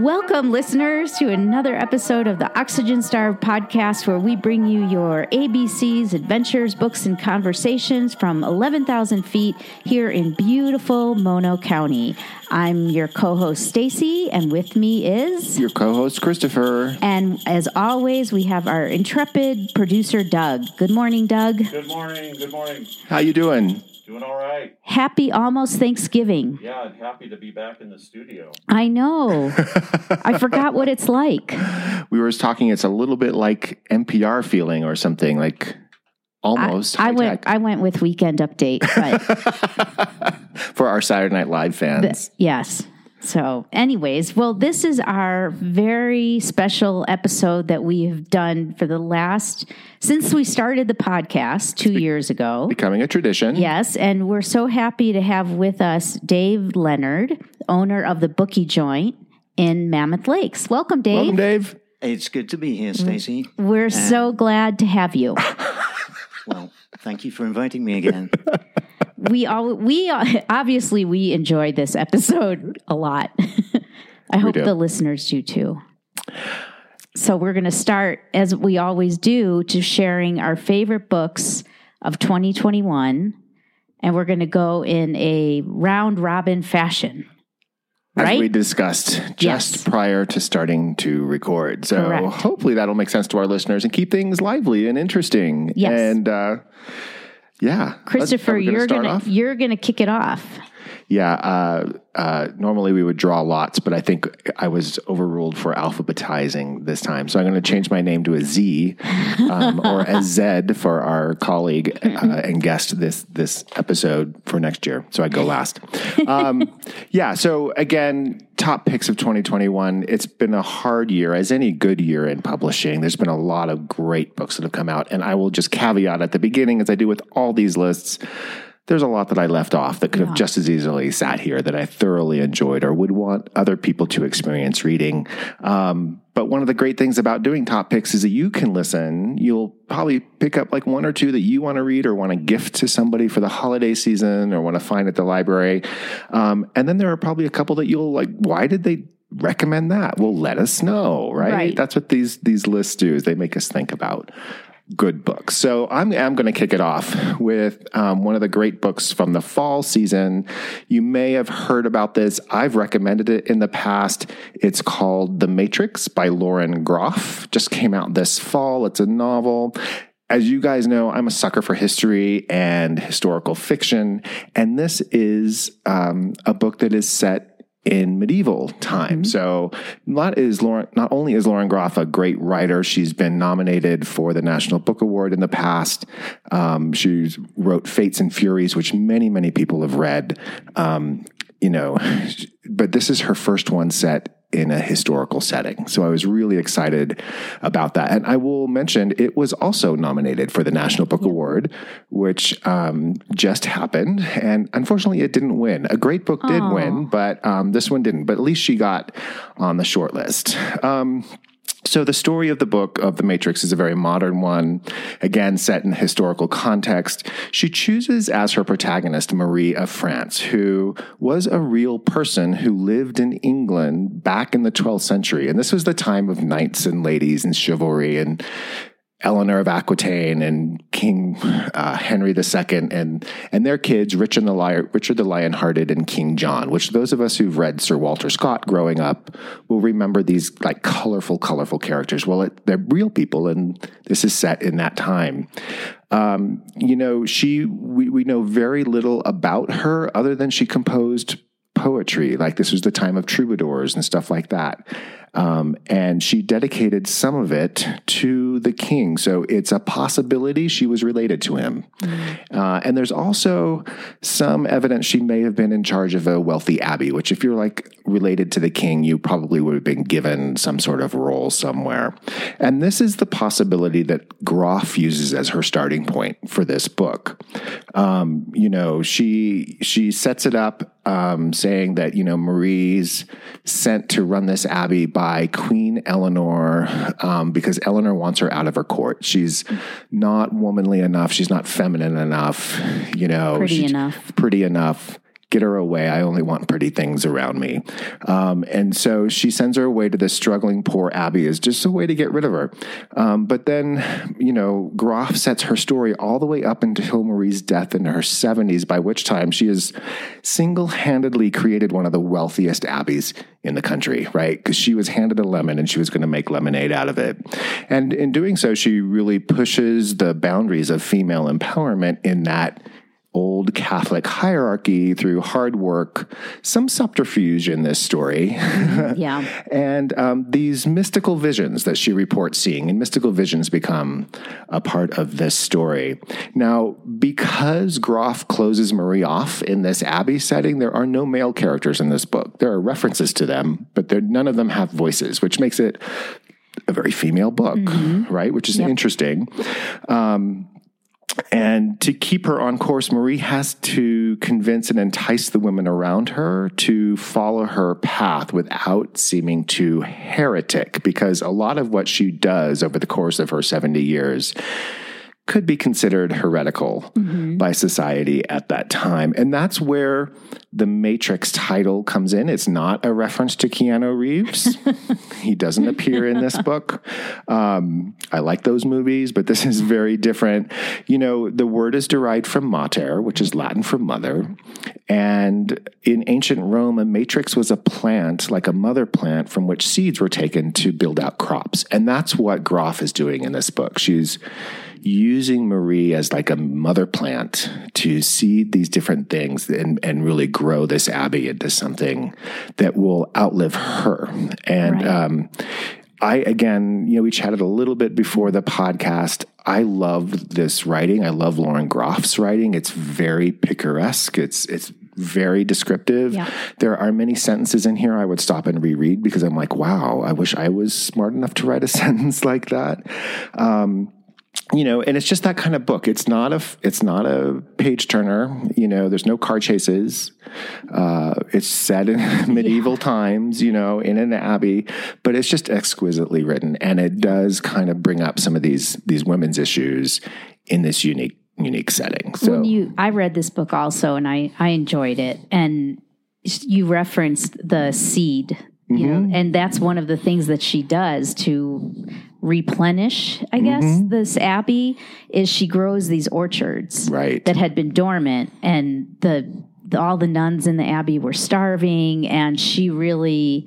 Welcome, listeners, to another episode of the Oxygen Starved podcast, where we bring you your ABCs, adventures, books, and conversations from 11,000 feet here in beautiful Mono County. I'm your co host, Stacy, and with me is. Your co host, Christopher. And as always, we have our intrepid producer, Doug. Good morning, Doug. Good morning. Good morning. How you doing? Doing all right. Happy almost Thanksgiving. Yeah, I'm happy to be back in the studio. I know. I forgot what it's like. We were talking. It's a little bit like NPR feeling or something like almost. I, I went. I went with Weekend Update, but for our Saturday Night Live fans, the, yes. So, anyways, well, this is our very special episode that we have done for the last since we started the podcast two be- years ago. Becoming a tradition. Yes. And we're so happy to have with us Dave Leonard, owner of the Booky Joint in Mammoth Lakes. Welcome, Dave. Welcome, Dave. It's good to be here, Stacy. We're and so glad to have you. well, thank you for inviting me again. we all we obviously we enjoyed this episode a lot. I hope the listeners do too. So we're going to start as we always do to sharing our favorite books of 2021 and we're going to go in a round robin fashion. As right? we discussed just yes. prior to starting to record. So Correct. hopefully that'll make sense to our listeners and keep things lively and interesting. Yes. And uh, yeah, Christopher, gonna you're gonna off? you're gonna kick it off. Yeah. Uh, uh, normally we would draw lots, but I think I was overruled for alphabetizing this time. So I'm going to change my name to a Z um, or a Z for our colleague uh, and guest this this episode for next year. So I go last. Um, yeah. So again, top picks of 2021. It's been a hard year, as any good year in publishing. There's been a lot of great books that have come out, and I will just caveat at the beginning, as I do with all these lists there's a lot that I left off that could yeah. have just as easily sat here that I thoroughly enjoyed or would want other people to experience reading. Um, but one of the great things about doing top picks is that you can listen. You'll probably pick up like one or two that you want to read or want to gift to somebody for the holiday season or want to find at the library. Um, and then there are probably a couple that you'll like, why did they recommend that? Well, let us know, right? right? That's what these these lists do is they make us think about good books. So I'm, I'm going to kick it off with um, one of the great books from the fall season. You may have heard about this. I've recommended it in the past. It's called The Matrix by Lauren Groff. Just came out this fall. It's a novel as you guys know, I'm a sucker for history and historical fiction, and this is um, a book that is set in medieval time. Mm-hmm. So not is Lauren not only is Lauren Groff a great writer, she's been nominated for the National Book Award in the past. Um, she wrote Fates and Furies, which many many people have read. Um, you know, but this is her first one set in a historical setting. So I was really excited about that. And I will mention it was also nominated for the National Book Award, which um, just happened. And unfortunately, it didn't win. A great book did Aww. win, but um, this one didn't. But at least she got on the short list. Um, so the story of the book of the Matrix is a very modern one, again set in historical context. She chooses as her protagonist Marie of France, who was a real person who lived in England back in the 12th century. And this was the time of knights and ladies and chivalry and Eleanor of Aquitaine and King uh, Henry II and and their kids, Richard the, Lion, Richard the Lionhearted and King John, which those of us who've read Sir Walter Scott growing up will remember these like colorful, colorful characters. Well, it, they're real people, and this is set in that time. Um, you know, she we, we know very little about her other than she composed poetry. Like this was the time of troubadours and stuff like that. Um, and she dedicated some of it to the king. So it's a possibility she was related to him. Uh, and there's also some evidence she may have been in charge of a wealthy abbey, which, if you're like related to the king, you probably would have been given some sort of role somewhere. And this is the possibility that Groff uses as her starting point for this book. Um, you know, she she sets it up um, saying that you know Marie's sent to run this abbey by Queen Eleanor um, because Eleanor wants her out of her court. She's not womanly enough. She's not feminine enough. You know, Pretty enough. Pretty enough. Get her away. I only want pretty things around me. Um, and so she sends her away to this struggling poor Abby as just a way to get rid of her. Um, but then, you know, Groff sets her story all the way up until Marie's death in her 70s, by which time she has single handedly created one of the wealthiest abbeys in the country, right? Because she was handed a lemon and she was going to make lemonade out of it. And in doing so, she really pushes the boundaries of female empowerment in that old Catholic hierarchy through hard work, some subterfuge in this story, Yeah. and um, these mystical visions that she reports seeing. And mystical visions become a part of this story. Now, because Groff closes Marie off in this abbey setting, there are no male characters in this book. There are references to them, but none of them have voices, which makes it a very female book, right? Which is interesting. Um, and to keep her on course, Marie has to convince and entice the women around her to follow her path without seeming too heretic, because a lot of what she does over the course of her 70 years could be considered heretical by society at that time. And that's where the Matrix title comes in. It's not a reference to Keanu Reeves. he doesn't appear in this book. Um, I like those movies, but this is very different. You know, the word is derived from mater, which is Latin for mother. And in ancient Rome, a matrix was a plant, like a mother plant, from which seeds were taken to build out crops. And that's what Groff is doing in this book. She's using Marie as like a mother plant to seed these different things and, and really grow this abbey into something that will outlive her. And Right. um, I, again, you know, we chatted a little bit before the podcast. I love this writing. I love Lauren Groff's writing. It's very picaresque. It's, it's, very descriptive. Yeah. There are many sentences in here I would stop and reread because I'm like, wow, I wish I was smart enough to write a sentence like that. Um, you know, and it's just that kind of book. It's not a, it's not a page turner. You know, there's no car chases. Uh, it's set in medieval times. You know, in an abbey, but it's just exquisitely written, and it does kind of bring up some of these these women's issues in this unique unique setting. So when you I read this book also and I I enjoyed it and you referenced the seed you Mm-hmm. know and that's one of the things that she does to replenish I guess Mm-hmm. this abbey is she grows these orchards Right. that had been dormant and the, the all the nuns in the abbey were starving and she really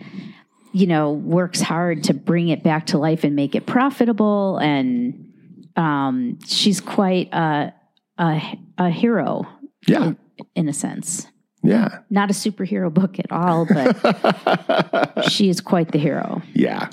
you know works hard to bring it back to life and make it profitable and um, she's quite a, a a hero yeah, in a sense. yeah, Not a superhero book at all, but she is quite the hero. yeah.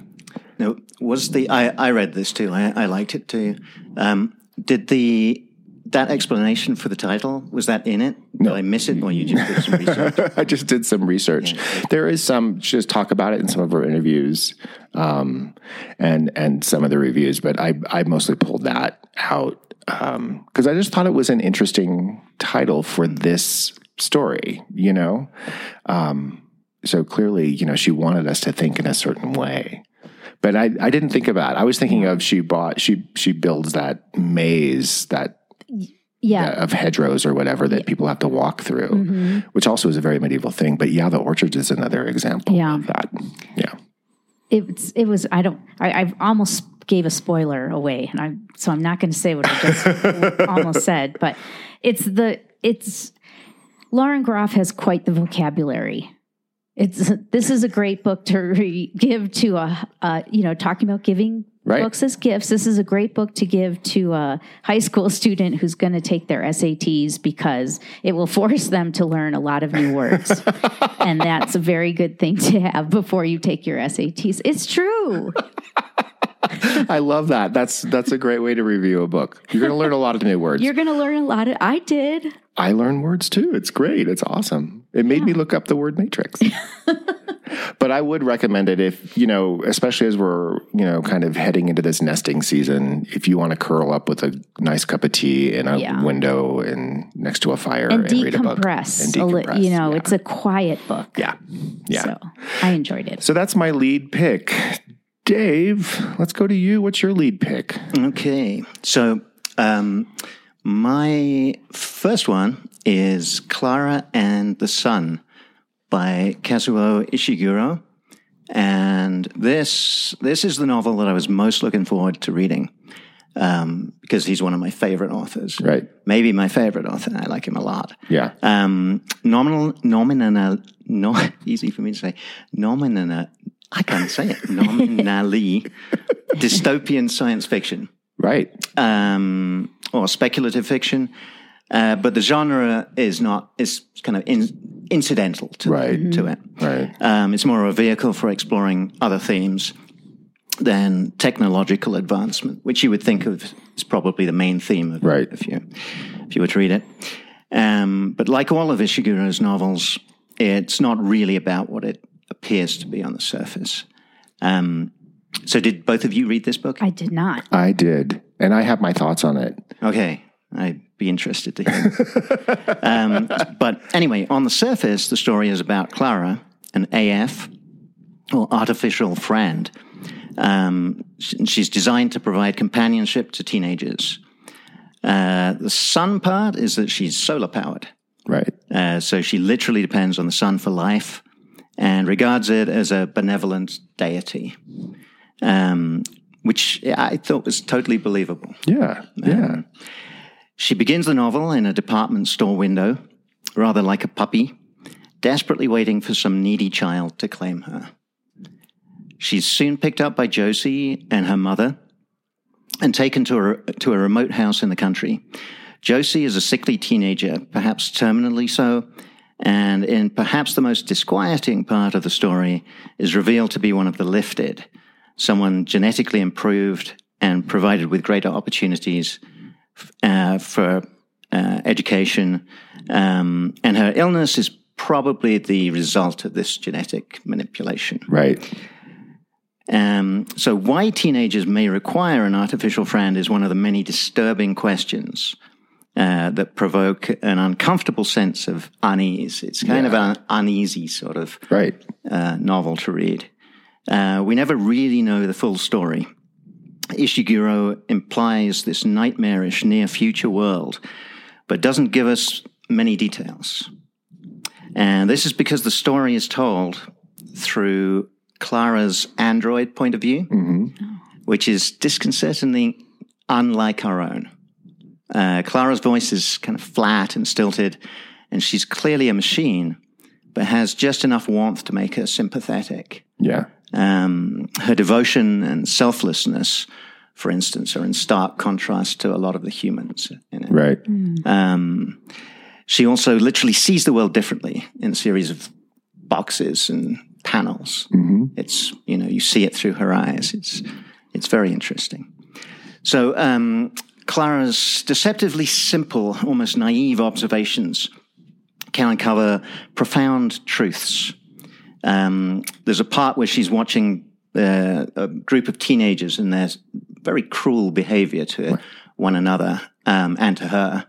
No, was the I, I read this too. I, I liked it too. Um, did the that explanation for the title was that in it? Did I miss it, or you just did some research? I just did some research. There is some she just talk about it in some of her interviews, um, and and some of the reviews, but I I mostly pulled that out because I just thought it was an interesting title for this story. You know, um, so clearly, you know, she wanted us to think in a certain way. But I, I didn't think about. It. I was thinking of she bought she she builds that maze that Yeah. of hedgerows or whatever that people have to walk through, Mm-hmm. which also is a very medieval thing. But yeah, the orchards is another example Yeah. of that. Yeah. It's it was I don't I, I almost gave a spoiler away and I so I'm not going to say what I just almost said, but it's the it's Lauren Groff has quite the vocabulary. It's this is a great book to re- give to a, you know talking about giving Right. books as gifts. This is a great book to give to a high school student who's going to take their SATs because it will force them to learn a lot of new words. and that's a very good thing to have before you take your SATs. It's true. I love that. That's that's a great way to review a book. You're going to learn a lot of new words. You're going to learn a lot of I did. I learn words too. It's great. It's awesome. It made me look up the word matrix. but I would recommend it if, you know, especially as we're, you know, kind of heading into this nesting season, if you want to curl up with a nice cup of tea in a Yeah. window and next to a fire And, and, read a book. decompress. And a li- decompress. you know, yeah. it's a quiet book. yeah. Yeah. So I enjoyed it. So that's my lead pick. Dave, let's go to you. What's your lead pick? Okay. So, um, my first one is Clara and the Sun by Kazuo Ishiguro. And this, this is the novel that I was most looking forward to reading. Um, because he's one of my favorite authors. Right. Maybe my favorite author. I like him a lot. Yeah. Um, nominal, nominal, no, easy for me to say. Nominal, I can't say it. Nominally dystopian science fiction, Right. um, or speculative fiction. Uh, but the genre is not, is kind of in, incidental to, Right. to it. Right. Um, it's more of a vehicle for exploring other themes than technological advancement, which you would think of as probably the main theme of Right. if you if you were to read it. Um, but like all of Ishiguro's novels, it's not really about what it appears to be on the surface. Um, so, did both of you read this book? I did not. I did. And I have my thoughts on it. Okay, I'd be interested to hear. um, but anyway, on the surface, the story is about Clara, an AF, or artificial friend. Um, she's designed to provide companionship to teenagers. Uh, the sun part is that she's solar powered. Right. Uh, so she literally depends on the sun for life and regards it as a benevolent deity, um, which I thought was totally believable. Yeah. Yeah. She begins the novel in a department store window, rather like a puppy, desperately waiting for some needy child to claim her. She's soon picked up by Josie and her mother and taken to a, to a remote house in the country. Josie is a sickly teenager, perhaps terminally so, and in perhaps the most disquieting part of the story is revealed to be one of the lifted, someone genetically improved and provided with greater opportunities uh, for uh, education. Um, and her illness is probably the result of this genetic manipulation. Right. Um, so, why teenagers may require an artificial friend is one of the many disturbing questions uh, that provoke an uncomfortable sense of unease. It's kind of an uneasy sort of Right. uh, novel to read. Uh, we never really know the full story. Ishiguro implies this nightmarish near future world, but doesn't give us many details. And this is because the story is told through Clara's android point of view, which is disconcertingly unlike our own. Uh, Clara's voice is kind of flat and stilted, and she's clearly a machine, but has just enough warmth to make her sympathetic. Yeah. Um, her devotion and selflessness, for instance, are in stark contrast to a lot of the humans in it. Right. Um, she also literally sees the world differently in a series of boxes and panels. It's you know you see it through her eyes. It's it's very interesting. So um, Clara's deceptively simple, almost naive observations can uncover profound truths. Um, there's a part where she's watching uh, a group of teenagers and their very cruel behavior to one another um, and to her.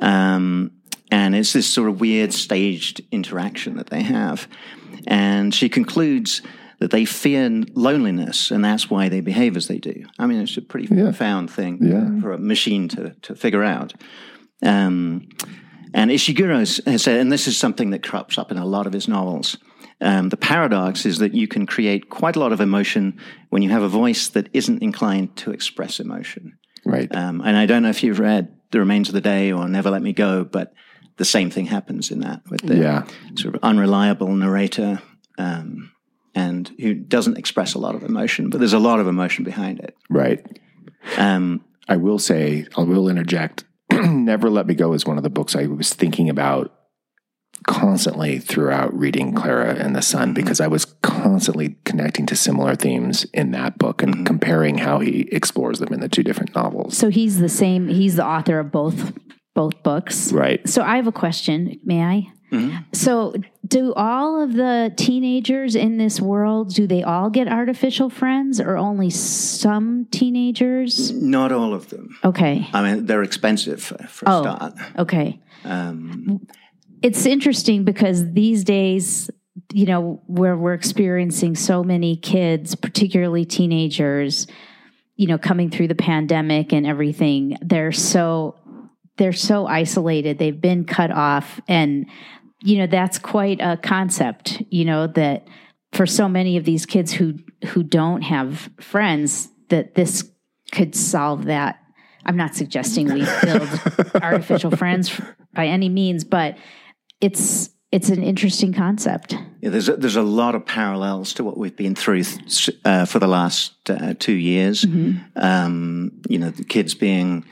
Um, and it's this sort of weird staged interaction that they have. And she concludes that they fear loneliness and that's why they behave as they do. I mean, it's a pretty profound thing Yeah. for a machine to, to figure out. Um, and Ishiguro has- has said, and this is something that crops up in a lot of his novels. Um, the paradox is that you can create quite a lot of emotion when you have a voice that isn't inclined to express emotion. Right. Um, and I don't know if you've read The Remains of the Day or Never Let Me Go, but the same thing happens in that with the Yeah. sort of unreliable narrator um, and and who doesn't express a lot of emotion, but there's a lot of emotion behind it. Right. Um, I will say, I will interject. Never Let Me Go is one of the books I was thinking about constantly throughout reading Clara and the Sun because I was constantly connecting to similar themes in that book and Mm-hmm. comparing how he explores them in the two different novels. So he's the same. He's the author of both both books. Right. So I have a question. May I? Mm-hmm. So, do all of the teenagers in this world do they all get artificial friends, or only some teenagers? not all of them. Okay. I mean, they're expensive for, for a Oh. start. Okay. Um, It's interesting because these days, you know, where we're experiencing so many kids, particularly teenagers, you know, coming through the pandemic and everything, they're so they're so isolated. They've been cut off and you know, that's quite a concept, you know, that for so many of these kids who who don't have friends that this could solve that. I'm not suggesting we build artificial friends by any means, but it's it's an interesting concept. yeah, there's a, there's a lot of parallels to what we've been through th- uh, for the last uh, two years. Mm-hmm. Um, you know, the kids being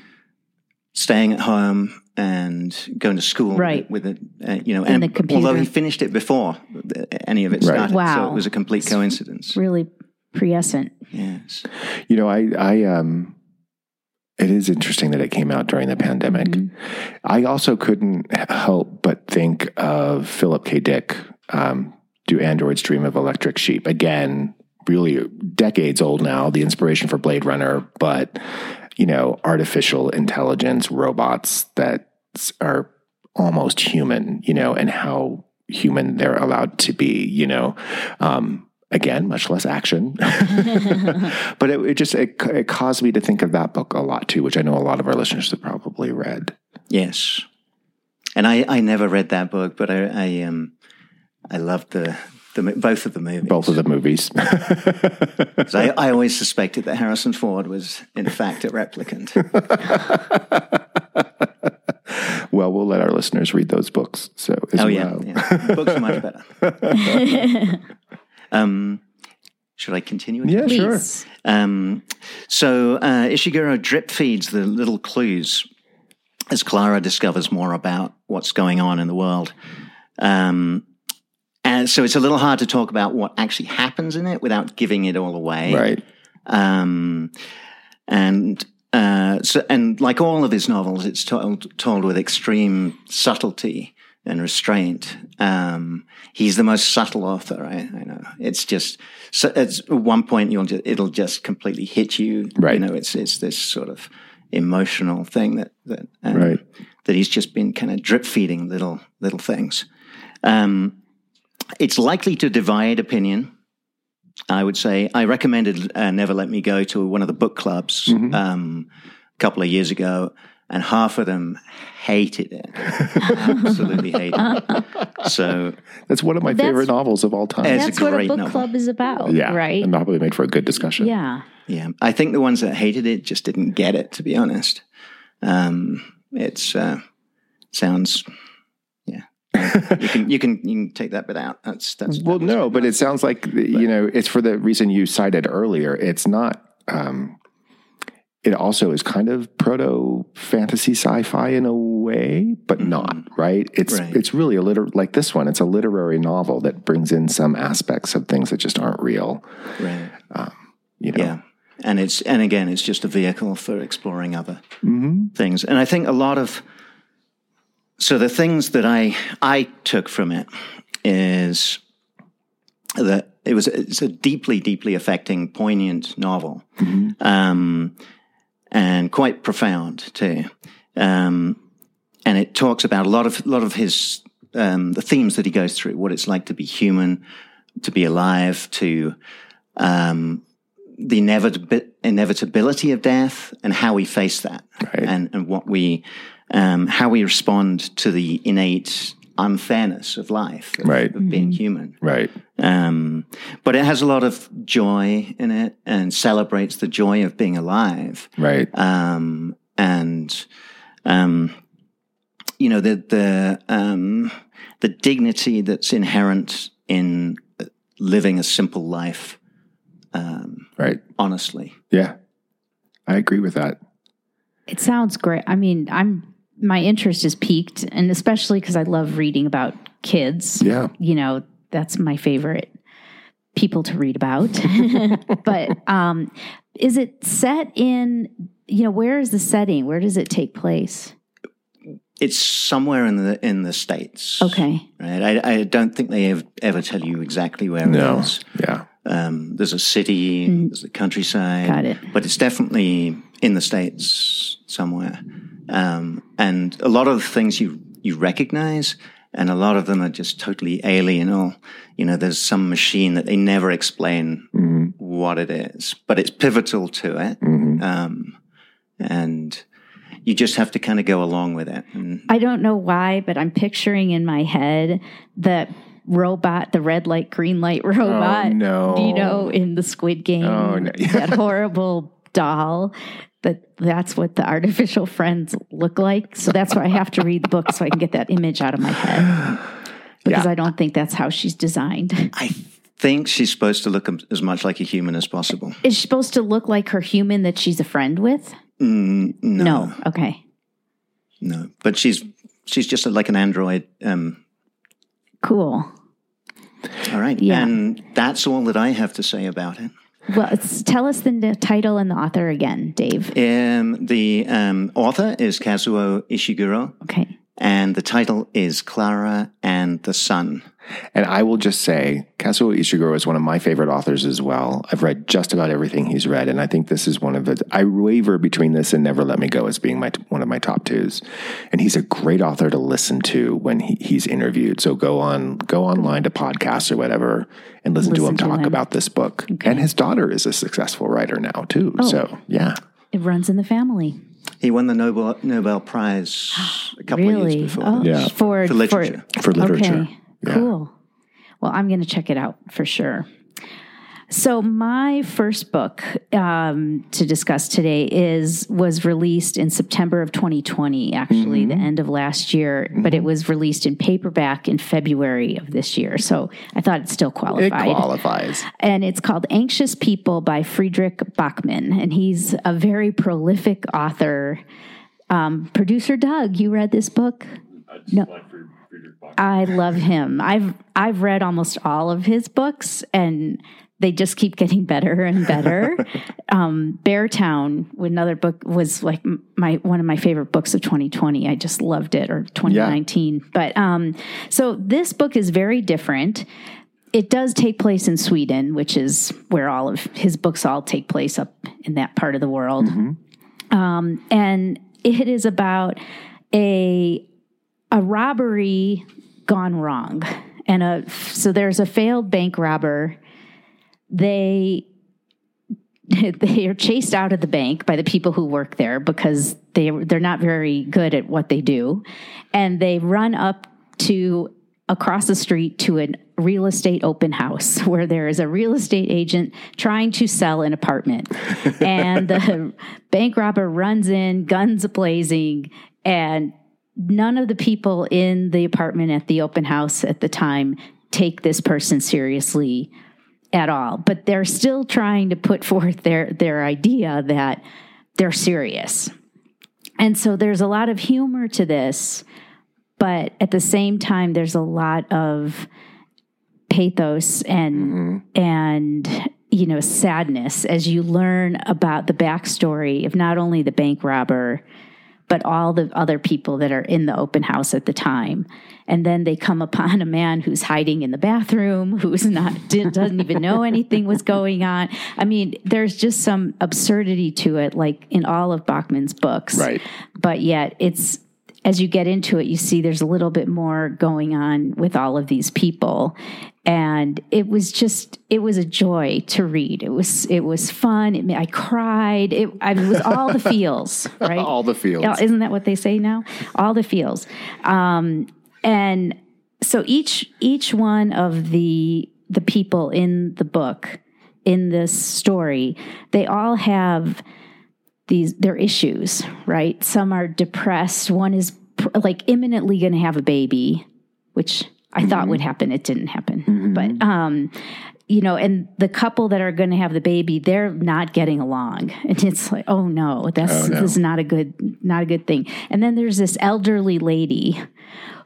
staying at home and going to school Right. with it, uh, you know, And and, the computer. although he finished it before any of it Right. started, so it was a complete coincidence. Really prescient. Yes. You know, I, I, um, it is interesting that it came out during the pandemic. Mm-hmm. I also couldn't help but think of Philip K. Dick, um, Do Androids Dream of Electric Sheep? Again, really decades old now, the inspiration for Blade Runner, but, you know, artificial intelligence, robots that are almost human, you know, and how human they're allowed to be, you know. Um, again, much less action. but it, it just it, it caused me to think of that book a lot too, which I know a lot of our listeners have probably read. Yes. And I, I never read that book, but I, I um I loved the, the both of the movies. Both of the movies. 'Cause I, I always suspected that Harrison Ford was in fact a replicant. well, we'll let our listeners read those books. So as Oh yeah, well. yeah. books are much better. um, should I continue? Yeah, sure. Um, so uh, Ishiguro drip feeds the little clues as Clara discovers more about what's going on in the world. Um, and so it's a little hard to talk about what actually happens in it without giving it all away. Right. Um, and uh, so, and like all of his novels, it's told told with extreme subtlety and restraint. Um, he's the most subtle author. I, I know. It's just so at one point you'll just, it'll just completely hit you. Right. You know, it's it's this sort of emotional thing that that um, Right. that he's just been kind of drip feeding little little things. Um, it's likely to divide opinion. I would say I recommended uh, Never Let Me Go to one of the book clubs um, a couple of years ago, and half of them hated it, absolutely hated it. So That's one of my favorite novels of all time. It's a That's what a book novel. club is about, yeah. right? And probably made for a good discussion. Yeah. yeah, I think the ones that hated it just didn't get it. To be honest, um, it's uh, sounds. You can you can you can take that bit out. That's that's Well, no, but it sounds like you know it's for the reason you cited earlier. It's not. Um, it also is kind of proto fantasy sci-fi in a way, but not right. It's Right. it's really a liter like this one. It's a literary novel that brings in some aspects of things that just aren't real. right. You know, Yeah. And it's and again, it's just a vehicle for exploring other Mm-hmm. things. And I think a lot of so the things that I I took from it is that it was it's a deeply deeply affecting, poignant novel, um, and quite profound too. Um, and it talks about a lot of lot of his um, the themes that he goes through, what it's like to be human, to be alive, to um, the inevitabi- inevitability of death, and how we face that, Right. and and what we um, how we respond to the innate unfairness of life, of, Right. of being human. right. Um, but it has a lot of joy in it, and celebrates the joy of being alive Right. um, and um, you know the the um, the dignity that's inherent in living a simple life um, Right. honestly. Yeah. I agree with that. It sounds great. I mean, I'm my interest is peaked, and especially because I love reading about kids. Yeah. You know, that's my favorite people to read about. but um, is it set in? You know, where is the setting? Where does it take place? It's somewhere in the in the states. Okay. Right. I, I don't think they ever, ever tell you exactly where No. it is. Yeah. Um, there's a city, there's the countryside. Got it. But it's definitely in the States somewhere. Um, and a lot of the things you, you recognize, and a lot of them are just totally alien. Or, you know, there's some machine that they never explain what it is, but it's pivotal to it. Um, and you just have to kind of go along with it. And I don't know why, but I'm picturing in my head that robot, the red light, green light robot. Oh, no. You know, in the Squid Game, Oh, no. that horrible doll. That that's what the artificial friends look like. So that's why I have to read the book so I can get that image out of my head. Because Yeah. I don't think that's how she's designed. I think she's supposed to look as much like a human as possible. Is she supposed to look like her human that she's a friend with? Mm, no, No. Okay. no. But she's she's just like an android. Um, Cool. all right, Yeah. and that's all that I have to say about it. Well, tell us the n- title and the author again, Dave. Um, the um, author is Kazuo Ishiguro, Okay. And the title is Clara and the Sun. And I will just say, Kazuo Ishiguro is one of my favorite authors as well. I've read just about everything he's read, and I think this is one of the. I waver between this and Never Let Me Go as being my one of my top twos. And he's a great author to listen to when he, he's interviewed. So go on, go online to podcasts or whatever, and listen, to him to talk him. about this book. And his daughter is a successful writer now too. Oh. So yeah, It runs in the family. He won the Nobel Nobel Prize a couple of years before. Oh, Yeah. For, For literature. for literature. Okay. Cool. Well, I'm going to check it out for sure. So my first book um, to discuss today is was released in September of 2020, actually the end of last year, but it was released in paperback in February of this year. So I thought it still It qualifies. and it's called Anxious People by Fredrik Backman. And he's a very prolific author. Um, Producer Doug, you read this book? I just like Fredrik Bach. I love him. I've I've read almost all of his books, and they just keep getting better and better. um, Beartown, another book, was like my one of my favorite books of 2020. I just loved it, or 2019. But um, so this book is very different. It does take place in Sweden, which is where all of his books all take place up in that part of the world. Um, and it is about a a robbery gone wrong. And a so there's a failed bank robber. They they are chased out of the bank by the people who work there because they they're not very good at what they do. And they run up to across the street to a real estate open house where there is a real estate agent trying to sell an apartment. and the bank robber runs in, guns blazing, and none of the people in the apartment at the open house at the time take this person seriously at all but they're still trying to put forth their their idea that they're serious. And so there's a lot of humor to this but at the same time there's a lot of pathos and mm-hmm. and you know sadness as you learn about the backstory of not only the bank robber but all the other people that are in the open house at the time. And then they come upon a man who's hiding in the bathroom, who's not didn't, doesn't even know anything was going on. I mean, there's just some absurdity to it, like in all of Backman's books. Right. But yet, it's as you get into it, you see there's a little bit more going on with all of these people. And it was just, it was a joy to read. It was, it was fun. It, I cried. It, I mean, it was all the feels, right? All the feels. Isn't that what they say now? All the feels. Um, and so each each one of the the people in the book in this story, they all have these their issues, right? Some are depressed. One is pr- like imminently going to have a baby, which I thought would happen. It didn't happen. But um, you know, and the couple that are going to have the baby, they're not getting along, and it's like, oh no, that's Oh, no. this is not a good not a good thing. And then there's this elderly lady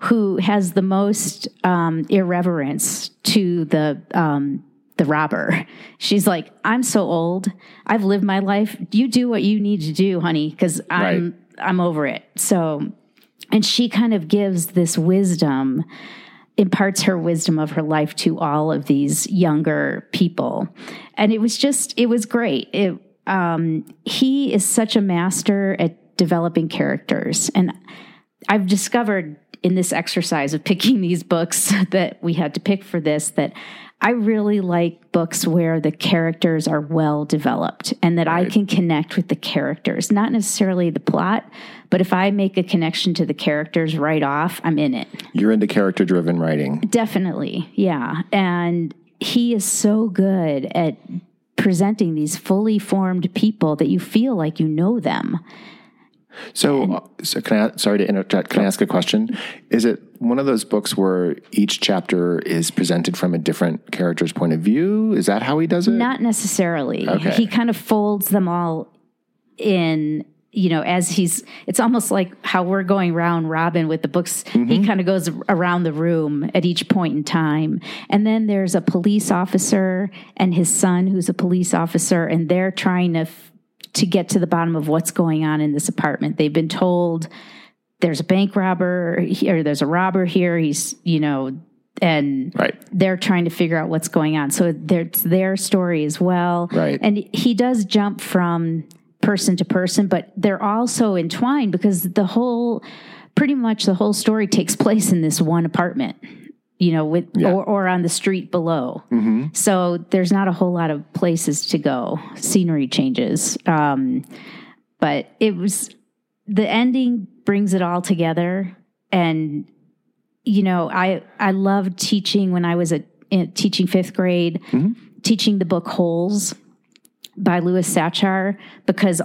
who has the most um, irreverence to the um, the robber. She's like, I'm so old. I've lived my life. You do what you need to do, honey, because I'm I'm over it. So, and she kind of gives this wisdom, imparts her wisdom of her life to all of these younger people, and it was just it was great. It um, he is such a master at developing characters, and I've discovered in this exercise of picking these books that we had to pick for this that I really like books where the characters are well developed and that I can connect with the characters, not necessarily the plot, but if I make a connection to the characters right off, I'm in it. You're into character driven writing. Definitely. Yeah. And he is so good at presenting these fully formed people that you feel like you know them. So, uh, so can I, sorry to interject. Can I ask a question? Is it one of those books where each chapter is presented from a different character's point of view? Is that how he does it? Not necessarily. Okay. He kind of folds them all in, you know, as he's, it's almost like how we're going round robin with the books. He kind of goes around the room at each point in time. And then there's a police officer and his son who's a police officer, and they're trying to, f- to get to the bottom of what's going on in this apartment. They've been told there's a bank robber here, there's a robber here. He's, you know, and Right. they're trying to figure out what's going on. So it's their story as well. Right. And he does jump from person to person, but they're also entwined because the whole, pretty much the whole story takes place in this one apartment, you know, with Yeah. or, or on the street below. So there's not a whole lot of places to go. Scenery changes. Um, but it was the ending brings it all together and you know i i loved teaching when i was a, in, teaching fifth grade teaching the book holes by louis sachar because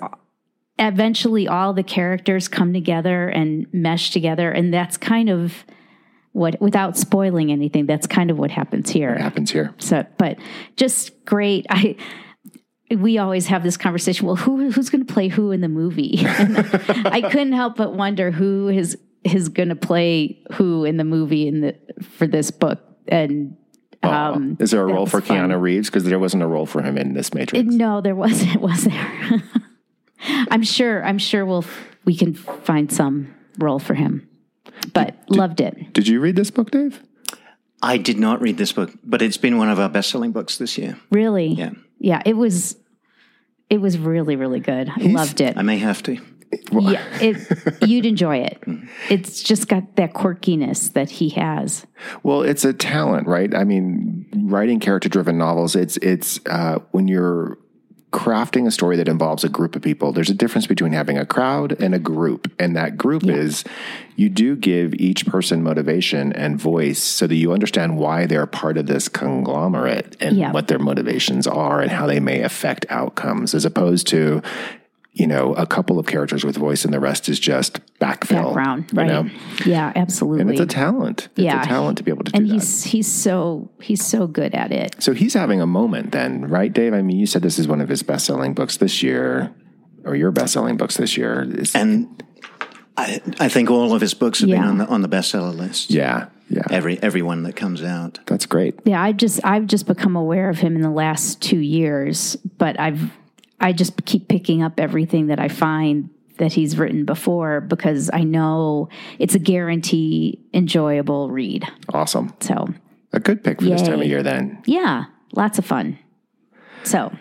eventually all the characters come together and mesh together and that's kind of what without spoiling anything that's kind of what happens here It happens here. so, but just great. I we always have this conversation. Well, who who's going to play who in the movie? I couldn't help but wonder who is is going to play who in the movie in the for this book. And um, Is there a role for fun. Keanu Reeves? Because there wasn't a role for him in this Matrix. No, there wasn't. Was there? I'm sure. I'm sure we'll we can find some role for him. But loved it. Did you read this book, Dave? I did not read this book, but it's been one of our best selling books this year. Really. Yeah. Yeah. It was. It was really really good. I loved it. I may have to. Yeah, it, you'd enjoy it. It's just got that quirkiness that he has. Well, it's a talent, right? I mean, writing character-driven novels, it's it's uh, when you're crafting a story that involves a group of people. There's a difference between having a crowd and a group, and that group is you do give each person motivation and voice so that you understand why they're part of this conglomerate and Yeah. what their motivations are and how they may affect outcomes, as opposed to you know a couple of characters with voice and the rest is just backfill. Background, you right? know? Yeah, absolutely. And it's a talent. It's Yeah. a talent to be able to do that. and that. he's he's so he's so good at it. So he's having a moment then, right, Dave? I mean, you said this is one of his best selling books this year, or your best selling books this year. Is, And I, I think all of his books have been on the on the bestseller list. yeah, yeah. Every every one that comes out. That's great. Yeah, I just I've just become aware of him in the last two years, but I've I just keep picking up everything that I find that he's written before because I know it's a guarantee enjoyable read. Awesome. So A good pick for this time of year then. yeah, lots of fun. So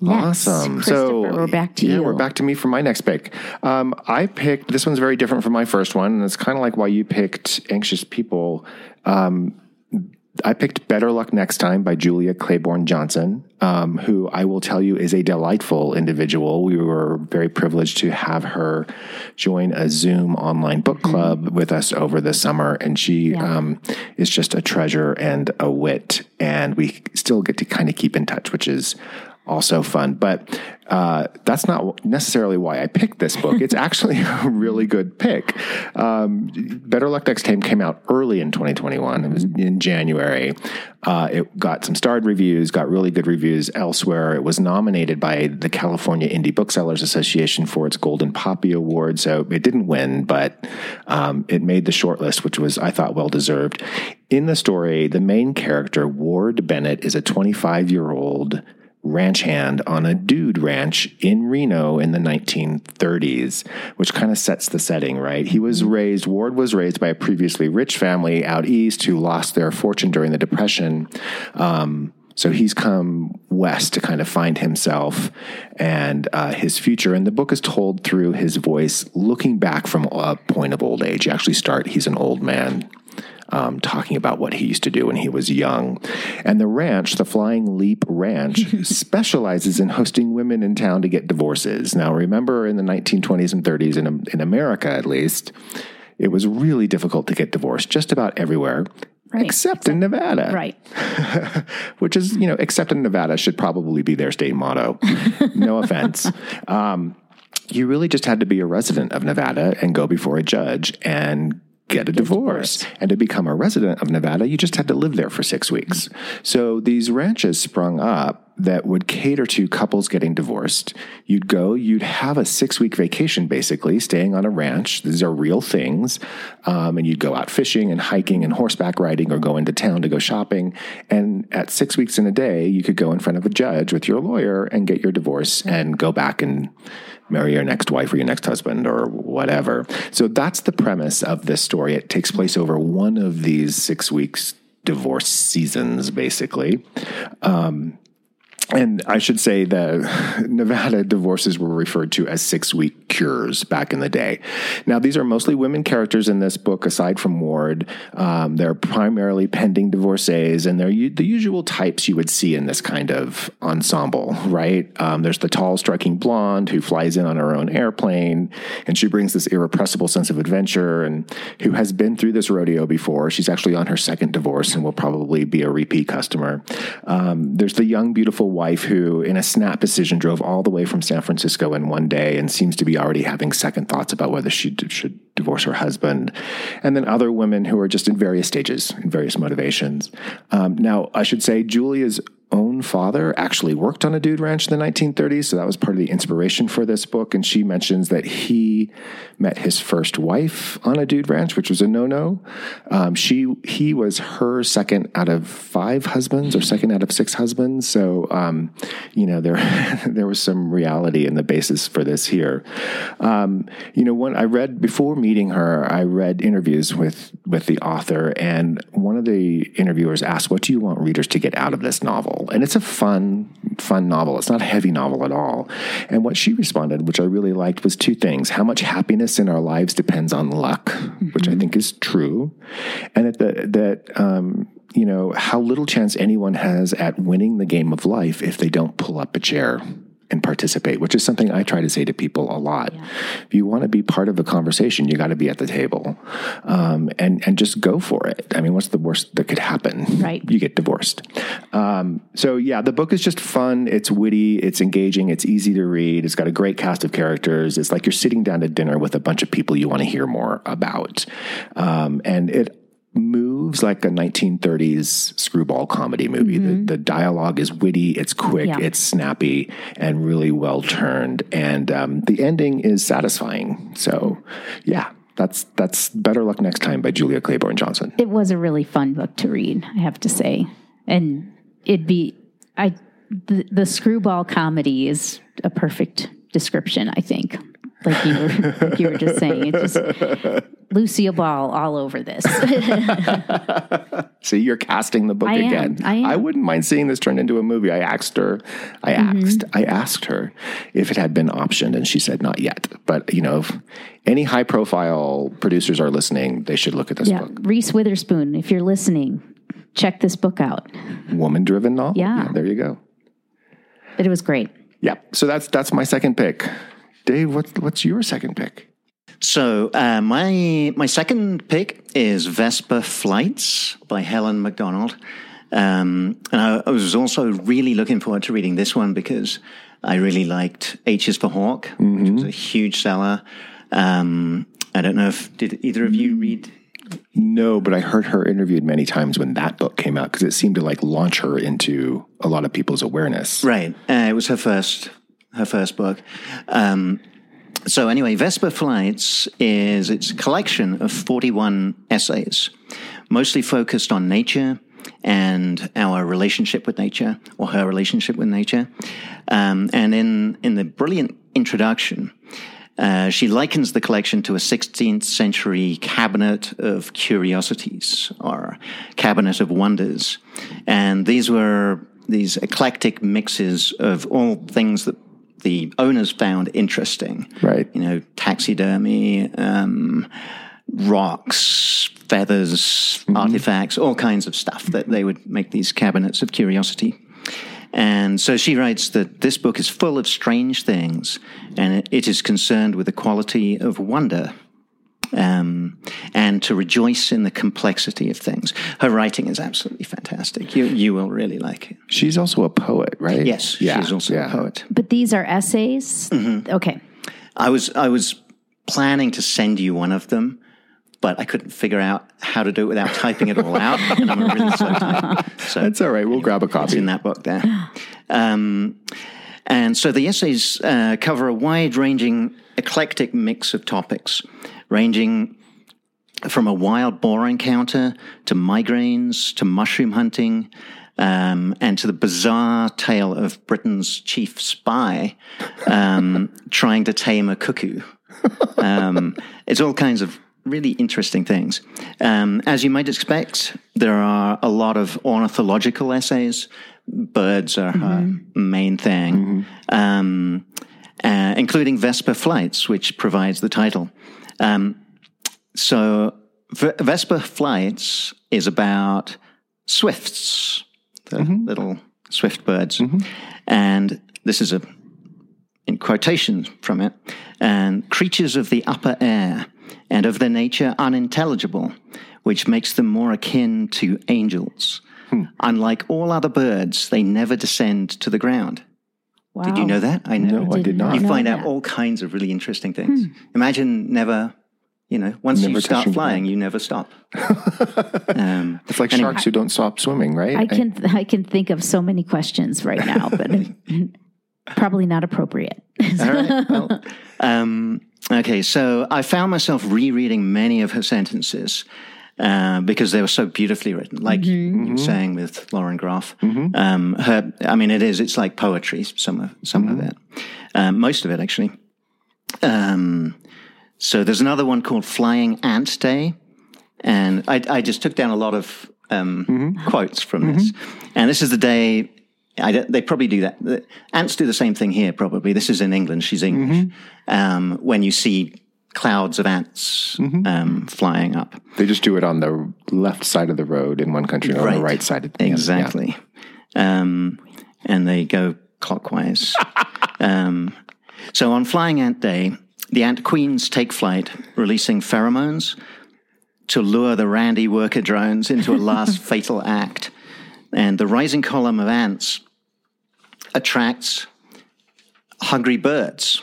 next, Awesome. So we're back to yeah, you. we're back to me for my next pick. Um, I picked this one's very different from my first one, and it's kind of like why you picked Anxious People. Um, I picked Better Luck Next Time by Julia Claiborne Johnson, um, who I will tell you is a delightful individual. We were very privileged to have her join a Zoom online book club with us over the summer, and she um, is just a treasure and a wit. And we still get to kind of keep in touch, which is also fun. But uh, that's not necessarily why I picked this book. It's actually a really good pick. Um, Better Luck Next Time came out early in 2021. It was in January. Uh, it got some starred reviews, got really good reviews elsewhere. It was nominated by the California Indie Booksellers Association for its Golden Poppy Award. So it didn't win, but um, it made the shortlist, which was, I thought, well deserved. In the story, the main character, Ward Bennett, is a 25 year old ranch hand on a dude ranch in Reno in the 1930s, which kind of sets the setting, right? He was raised, Ward was raised by a previously rich family out east who lost their fortune during the Depression. Um, so he's come west to kind of find himself and uh, his future. And the book is told through his voice, looking back from a point of old age. You actually start, he's an old man um, talking about what he used to do when he was young. And the ranch, the Flying Leap Ranch, specializes in hosting women in town to get divorces. Now, remember in the 1920s and 30s, in, in America at least, it was really difficult to get divorced just about everywhere. Right. Except, except in Nevada. Right. Which is, you know, except in Nevada should probably be their state motto. no offense. Um, you really just had to be a resident of Nevada and go before a judge and get a divorce. And to become a resident of Nevada, you just had to live there for six weeks. So these ranches sprung up that would cater to couples getting divorced. You'd go, you'd have a six week vacation basically, staying on a ranch. These are real things. Um, and you'd go out fishing and hiking and horseback riding or go into town to go shopping. And at six weeks in a day, you could go in front of a judge with your lawyer and get your divorce and go back and marry your next wife or your next husband or whatever. So that's the premise of this story. It takes place over one of these six weeks divorce seasons, basically. Um, and I should say that Nevada divorces were referred to as six week cures back in the day. Now, these are mostly women characters in this book, aside from Ward. Um, they're primarily pending divorcees, and they're u- the usual types you would see in this kind of ensemble, right? Um, there's the tall, striking blonde who flies in on her own airplane, and she brings this irrepressible sense of adventure and who has been through this rodeo before. She's actually on her second divorce and will probably be a repeat customer. Um, there's the young, beautiful wife who, in a snap decision, drove all the way from San Francisco in one day and seems to be already having second thoughts about whether she should divorce her husband. And then other women who are just in various stages, in various motivations. Um, now, I should say, Julia's own father actually worked on a dude ranch in the 1930s, so that was part of the inspiration for this book. And she mentions that he met his first wife on a dude ranch, which was a no-no. Um, she he was her second out of five husbands, or second out of six husbands. So um, you know there there was some reality in the basis for this here. Um, you know, when I read before meeting her, I read interviews with with the author, and one of the interviewers asked, "What do you want readers to get out of this novel?" Novel. And it's a fun, fun novel. It's not a heavy novel at all. And what she responded, which I really liked, was two things how much happiness in our lives depends on luck, mm-hmm. which I think is true. And that, the, that, um, you know, how little chance anyone has at winning the game of life if they don't pull up a chair and participate, which is something I try to say to people a lot. Yeah. If you want to be part of the conversation, you got to be at the table, um, and and just go for it. I mean, what's the worst that could happen? Right, you get divorced. Um, so yeah, the book is just fun. It's witty. It's engaging. It's easy to read. It's got a great cast of characters. It's like you're sitting down to dinner with a bunch of people you want to hear more about, um, and it moves like a 1930s screwball comedy movie. Mm-hmm. The, the, dialogue is witty, it's quick, yeah. it's snappy, and really well turned. And um, the ending is satisfying. So, yeah. That's that's better luck next time by Julia Claiborne Johnson. It was a really fun book to read, I have to say, and it'd be I the, the screwball comedy is a perfect description. I think like you were like you were just saying. It's just Lucille Ball all over this. See, you're casting the book I again. I, I, wouldn't mind seeing this turned into a movie. I asked her, I mm-hmm. asked, I asked her if it had been optioned, and she said not yet. But you know, if any high profile producers are listening, they should look at this yeah. book. Reese Witherspoon, if you're listening, check this book out. Woman driven novel. Yeah. yeah. There you go. But it was great. Yeah. So that's that's my second pick. Dave, what's what's your second pick? So uh, my my second pick is Vesper Flights by Helen Macdonald. Um, and I, I, was also really looking forward to reading this one because I really liked H is for Hawk, mm-hmm. which was a huge seller. Um, I don't know if did either of you read no, but I heard her interviewed many times when that book came out because it seemed to like launch her into a lot of people's awareness. Right. Uh, it was her first her first book. Um, so anyway, Vesper Flights is it's a collection of 41 essays, mostly focused on nature and our relationship with nature or her relationship with nature. Um, and in, in the brilliant introduction, uh, she likens the collection to a 16th century cabinet of curiosities or cabinet of wonders. And these were these eclectic mixes of all things that the owners found interesting. Right. You know, taxidermy, um, rocks, feathers, mm-hmm. artifacts, all kinds of stuff that they would make these cabinets of curiosity. And so she writes that this book is full of strange things, and it is concerned with the quality of wonder. Um, and to rejoice in the complexity of things. Her writing is absolutely fantastic. You you will really like it. She's also a poet, right? Yes, yeah, she's also yeah. a poet. But these are essays. Mm-hmm. Okay. I was I was planning to send you one of them, but I couldn't figure out how to do it without typing it all out. And I'm a really slow typer. So that's all right. We'll grab a copy. It's in that book there. Um, and so the essays uh, cover a wide-ranging, eclectic mix of topics, ranging from a wild boar encounter to migraines to mushroom hunting. Um, and to the bizarre tale of Britain's chief spy um, trying to tame a cuckoo. Um, it's all kinds of really interesting things. Um, as you might expect, there are a lot of ornithological essays. Birds are mm-hmm. her main thing, mm-hmm. um, uh, including Vesper Flights, which provides the title. Um, so, v- Vesper Flights is about swifts, the mm-hmm. little swift birds. Mm-hmm. And this is a in quotation from it, and creatures of the upper air and of their nature unintelligible, which makes them more akin to angels. Hmm. Unlike all other birds, they never descend to the ground. Wow. Did you know that? I know. No, I did not. You find out all kinds of really interesting things. Hmm. Imagine never, you know, once never you start flying, you never stop. um, it's like sharks who don't stop swimming, right? I can I can think of so many questions right now, but probably not appropriate. all right. Well, um, Okay, so I found myself rereading many of her sentences uh, because they were so beautifully written, like mm-hmm. you were saying with Lauren Groff. Mm-hmm. Um, her, I mean, it is. It's like poetry. Some of some mm-hmm. of it, um, most of it actually. Um, so there's another one called Flying Ant Day, and I, I just took down a lot of um, mm-hmm. quotes from this. Mm-hmm. And this is the day they probably do that. Ants do the same thing here, probably. This is in England. She's English. Mm-hmm. Um, when you see clouds of ants mm-hmm. um, flying up, they just do it on the left side of the road in one country, right. on the right side of the exactly. Yeah. Um, and they go clockwise. um, so on Flying Ant Day, the ant queens take flight, releasing pheromones to lure the randy worker drones into a last fatal act. And the rising column of ants attracts hungry birds.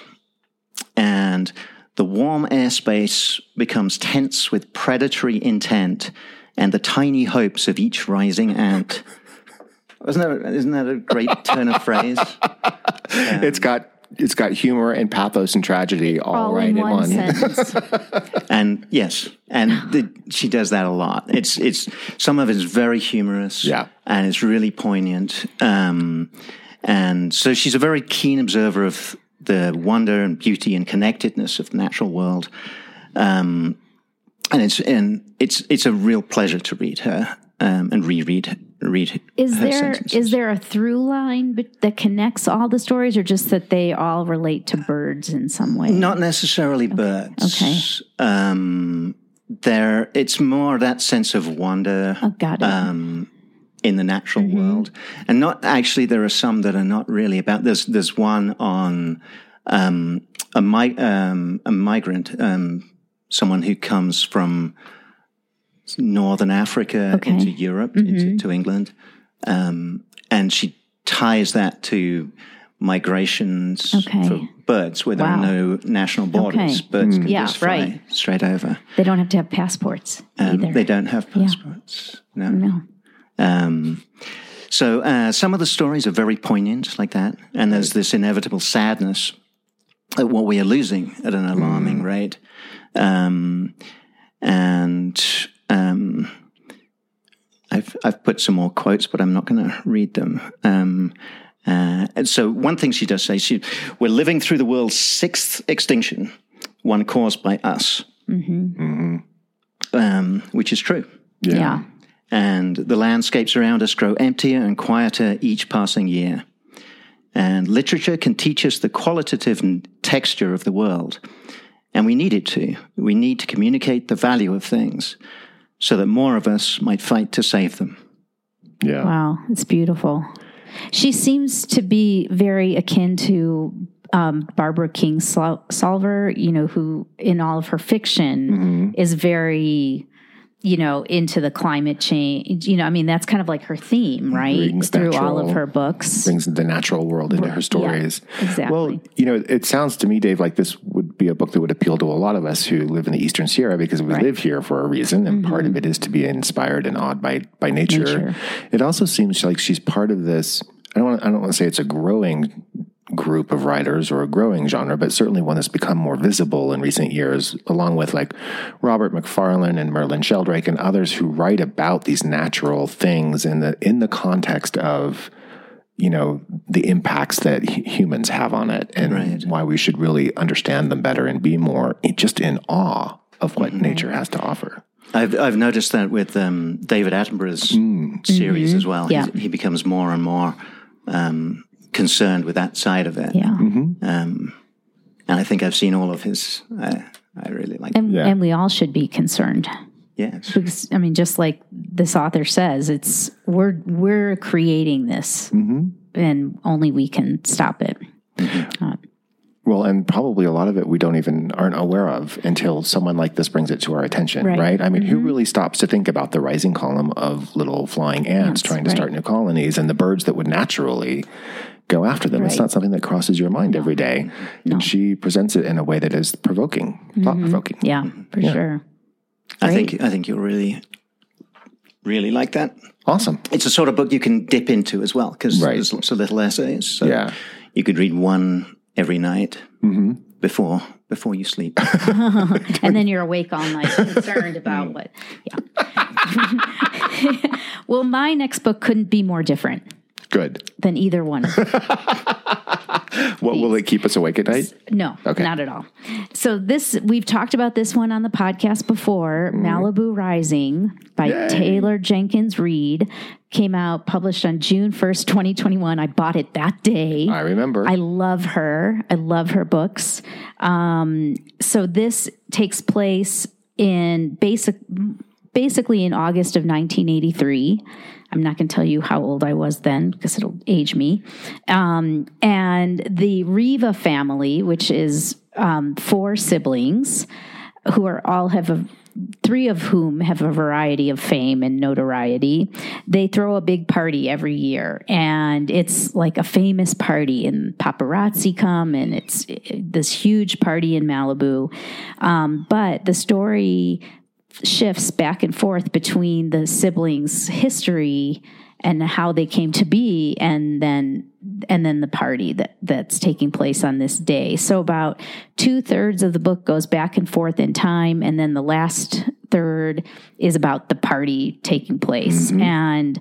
And the warm airspace becomes tense with predatory intent and the tiny hopes of each rising ant. Isn't that, isn't that a great turn of phrase? Um, it's got it's got humor and pathos and tragedy all, all right in one. In one. and yes, and the, she does that a lot. It's it's some of it's very humorous, yeah, and it's really poignant. Um, and so she's a very keen observer of the wonder and beauty and connectedness of the natural world. Um, and it's and it's it's a real pleasure to read her um, and reread read. Is there sentences. is there a through line that connects all the stories, or just that they all relate to birds in some way? Not necessarily okay. birds. Okay. Um, there, it's more that sense of wonder. Oh, got it. Um, in the natural mm-hmm. world, and not actually. There are some that are not really about. There's there's one on um, a, mi- um, a migrant, um, someone who comes from northern Africa Okay. Mm-hmm. into Europe, into to England, um, and she ties that to migrations Okay. for birds where there Wow. are no national borders. Okay. Birds can Yeah, just fly right. straight over. They don't have to have passports Um, either. they don't have passports. No. no. Um, so uh, some of the stories are very poignant, like that, and there's this inevitable sadness at what we are losing at an alarming rate, um, and um, I've I've put some more quotes, but I'm not going to read them. Um, uh, and so one thing she does say, she, we're living through the world's sixth extinction, one caused by us, um, which is true. Yeah. And the landscapes around us grow emptier and quieter each passing year. And literature can teach us the qualitative texture of the world. And we need it to. We need to communicate the value of things so that more of us might fight to save them. Yeah. Wow, it's beautiful. She seems to be very akin to um, Barbara King Sol- Solver, you know, who in all of her fiction Mm-hmm. is very, you know, into the climate change. You know, I mean, that's kind of like her theme, right? Brings Through all of her books. Brings the natural world into her stories. exactly. Well, you know, it sounds to me, Dave, like this would be a book that would appeal to a lot of us who live in the Eastern Sierra because we live here for a reason, and part of it is to be inspired and awed by by nature. Mm-hmm. Nature. It also seems like she's part of this. I don't. Want, I don't want to say it's a growing group of writers or a growing genre, but certainly one that's become more visible in recent years, along with like Robert Macfarlane and Merlin Sheldrake and others who write about these natural things in the in the context of you know the impacts that humans have on it and Right. why we should really understand them better and be more just in awe of what nature has to offer. I've, I've noticed that with um, David Attenborough's series as well. Yeah. He, he becomes more and more um, concerned with that side of it. yeah. Um, and I think I've seen all of his. I, I really like And, Yeah. and we all should be concerned Yes. because I mean, just like this author says, it's we're we're creating this, Mm-hmm. and only we can stop it. Uh, Well, and probably a lot of it we don't even aren't aware of until someone like this brings it to our attention, right? Right. I mean, who really stops to think about the rising column of little flying ants Ants, trying to right. start new colonies and the birds that would naturally go after them? It's not something that crosses your mind every day. And she presents it in a way that is provoking, mm-hmm. thought provoking. yeah, for sure. I think I think you'll really, really like that. Awesome. It's a sort of book you can dip into as well because Right. there's lots of little essays. So Yeah. you could read one every night mm-hmm. before before you sleep. and then you're awake all night concerned about mm. what yeah well my next book couldn't be more different Good. than either one What will it keep us awake at night? no Okay. not at all so this we've talked about this one on the podcast before malibu rising by taylor jenkins reid came out published on june 1st 2021 i bought it that day I remember. I love her. I love her books. Um, so this takes place in basic, basically in August of 1983. I'm not going to tell you how old I was then because it'll age me. Um, and the Riva family, which is um, four siblings, who are all have a three of whom have a variety of fame and notoriety. They throw a big party every year, and it's like a famous party, and paparazzi come, and it's this huge party in Malibu. Um, but the story shifts back and forth between the siblings' history and how they came to be and then and then the party that that's taking place on this day. So about two-thirds of the book goes back and forth in time and then the last third is about the party taking place. And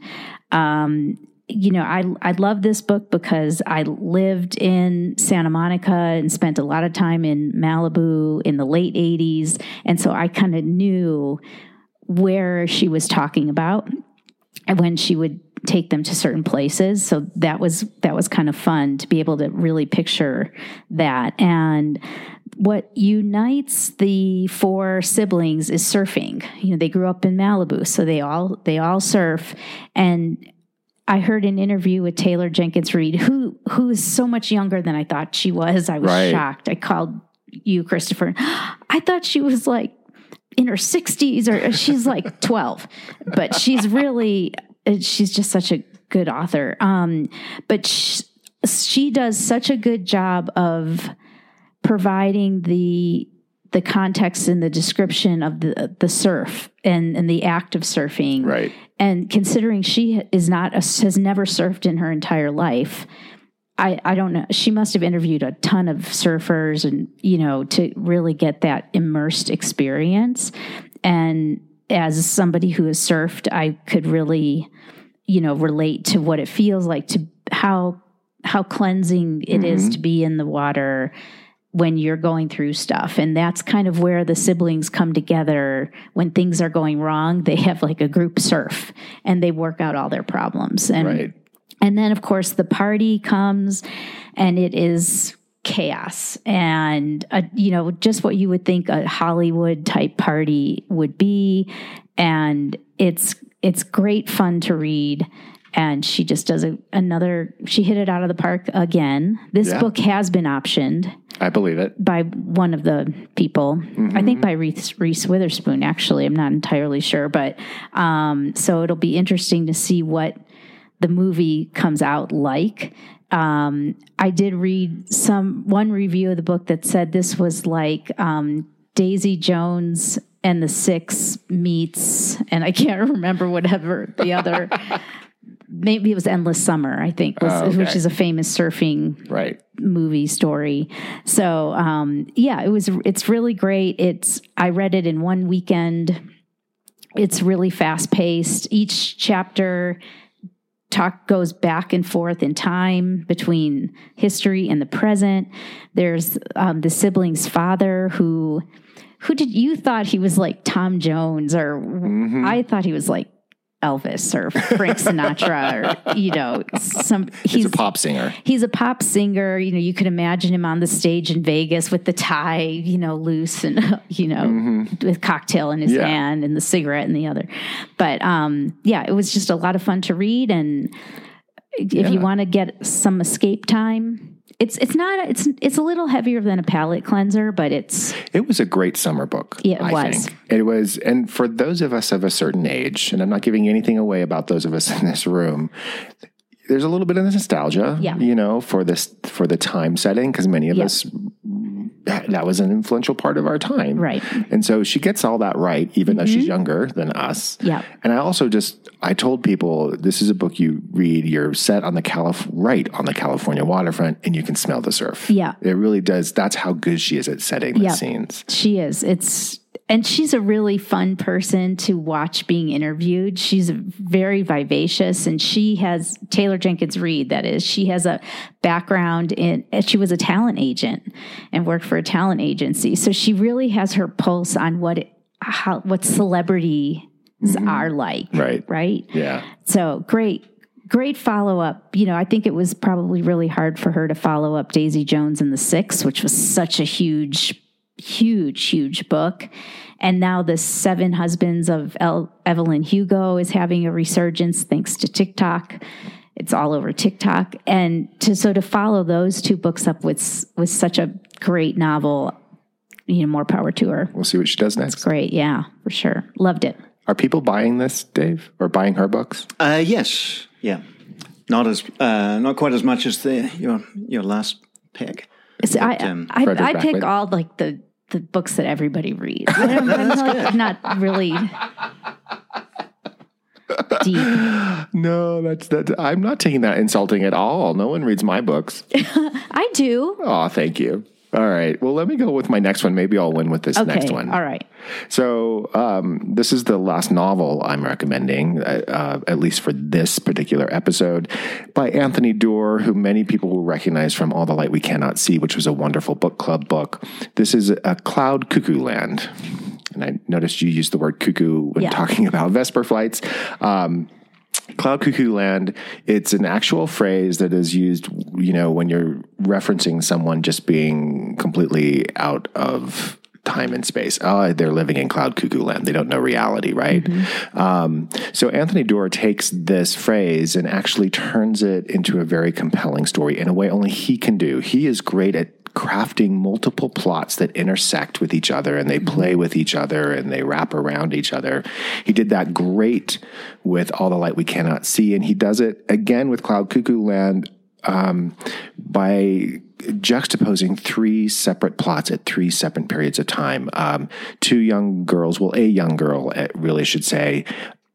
um you know, I I love this book because I lived in Santa Monica and spent a lot of time in Malibu in the late 80s and so I kind of knew where she was talking about and when she would take them to certain places. So that was that was kind of fun to be able to really picture that. And what unites the four siblings is surfing. You know they grew up in Malibu so they all they all surf. And I heard an interview with Taylor Jenkins Reid, who who is so much younger than I thought she was. I was Right. shocked. I called you, Christopher. I thought she was like in her 60s or she's like 12 but she's really she's just such a good author um, but she, she does such a good job of providing the the context and the description of the the surf and and the act of surfing Right. and considering she is not a, has never surfed in her entire life I, I don't know. She must have interviewed a ton of surfers and, you know, to really get that immersed experience. And as somebody who has surfed, I could really, you know, relate to what it feels like to how how cleansing it is mm-hmm. to be in the water when you're going through stuff. And that's kind of where the siblings come together when things are going wrong. They have like a group surf and they work out all their problems. And Right. and then, of course, the party comes and it is chaos and, uh, you know, just what you would think a Hollywood type party would be. And it's, it's great fun to read. And she just does a, another, she hit it out of the park again. This Yeah. book has been optioned I believe it. by one of the people. I think by Reese, Reese Witherspoon, actually. I'm not entirely sure. But um, so it'll be interesting to see what the movie comes out like. Um, I did read some one review of the book that said this was like um, Daisy Jones and the Six meets, and I can't remember whatever the other. Maybe it was Endless Summer, I think, was, Oh, okay. which is a famous surfing Right. movie story. So um, yeah, it was. It's really great. It's. I read it in one weekend. It's really fast paced. Each chapter talk goes back and forth in time between history and the present. There's um, the sibling's father who. Who did you thought he was like Tom Jones or I thought he was like Elvis or Frank Sinatra or you know some He's, a pop singer. he's a pop singer. You know, you could imagine him on the stage in Vegas with the tie, you know, loose and you know, with cocktail in his Yeah. hand and the cigarette in the other. But um, yeah, it was just a lot of fun to read. And if you want to get some escape time, it's it's not it's it's a little heavier than a palate cleanser, but it's It was a great summer book. Yeah, it I was. Think. It was, and for those of us of a certain age, and I'm not giving anything away about those of us in this room. There's a little bit of nostalgia, Yeah. you know, for this for the time setting because many of Yeah. us that, was an influential part of our time, Right. And so she gets all that right, even though she's mm-hmm. younger than us. Yeah. And I also just I told people this is a book you read. You're set on the Calif- right on the California waterfront, and you can smell the surf. Yeah. it really does. That's how good she is at setting the Yeah. scenes. She is. It's and she's a really fun person to watch being interviewed. She's very vivacious and she has Taylor Jenkins Reid that is. She has a background in she was a talent agent and worked for a talent agency. So she really has her pulse on what it, how what celebrities mm-hmm. are like, Right. right? Yeah. So great, great follow up. You know, I think it was probably really hard for her to follow up Daisy Jones and the Six, which was such a huge, huge, huge book. And now the Seven Husbands of El- Evelyn Hugo is having a resurgence thanks to TikTok. It's all over TikTok, and to so to follow those two books up with with such a great novel, you know, more power to her. We'll see what she does next. Great, yeah, for sure, loved it. Are people buying this, Dave, or buying her books? Uh, yes, yeah, not as uh, not quite as much as the your your last pick. So I, I, Fredrik I pick all like the the books that everybody reads. I'm, I'm like not really deep. No, that's that. I'm not taking that insulting at all. No one reads my books. I do. Oh, thank you. All right. Well, let me go with my next one. Maybe I'll win with this Okay. next one. All right. So, um, this is the last novel I'm recommending, uh, uh, at least for this particular episode, by Anthony Doerr, who many people will recognize from All the Light We Cannot See, which was a wonderful book club book. This is a Cloud Cuckoo Land. And I noticed you used the word cuckoo when Yeah. talking about Vesper flights. Um, Cloud Cuckoo Land, it's an actual phrase that is used, you know, when you're referencing someone just being completely out of time and space. Oh, they're living in Cloud Cuckoo Land. They don't know reality, right? Um, so Anthony Doerr takes this phrase and actually turns it into a very compelling story in a way only he can do. He is great at crafting multiple plots that intersect with each other and they play with each other and they wrap around each other. He did that great with All the Light We Cannot See, and he does it again with Cloud Cuckoo Land um, by juxtaposing three separate plots at three separate periods of time. Um, two young girls, well, a young girl, uh, really should say,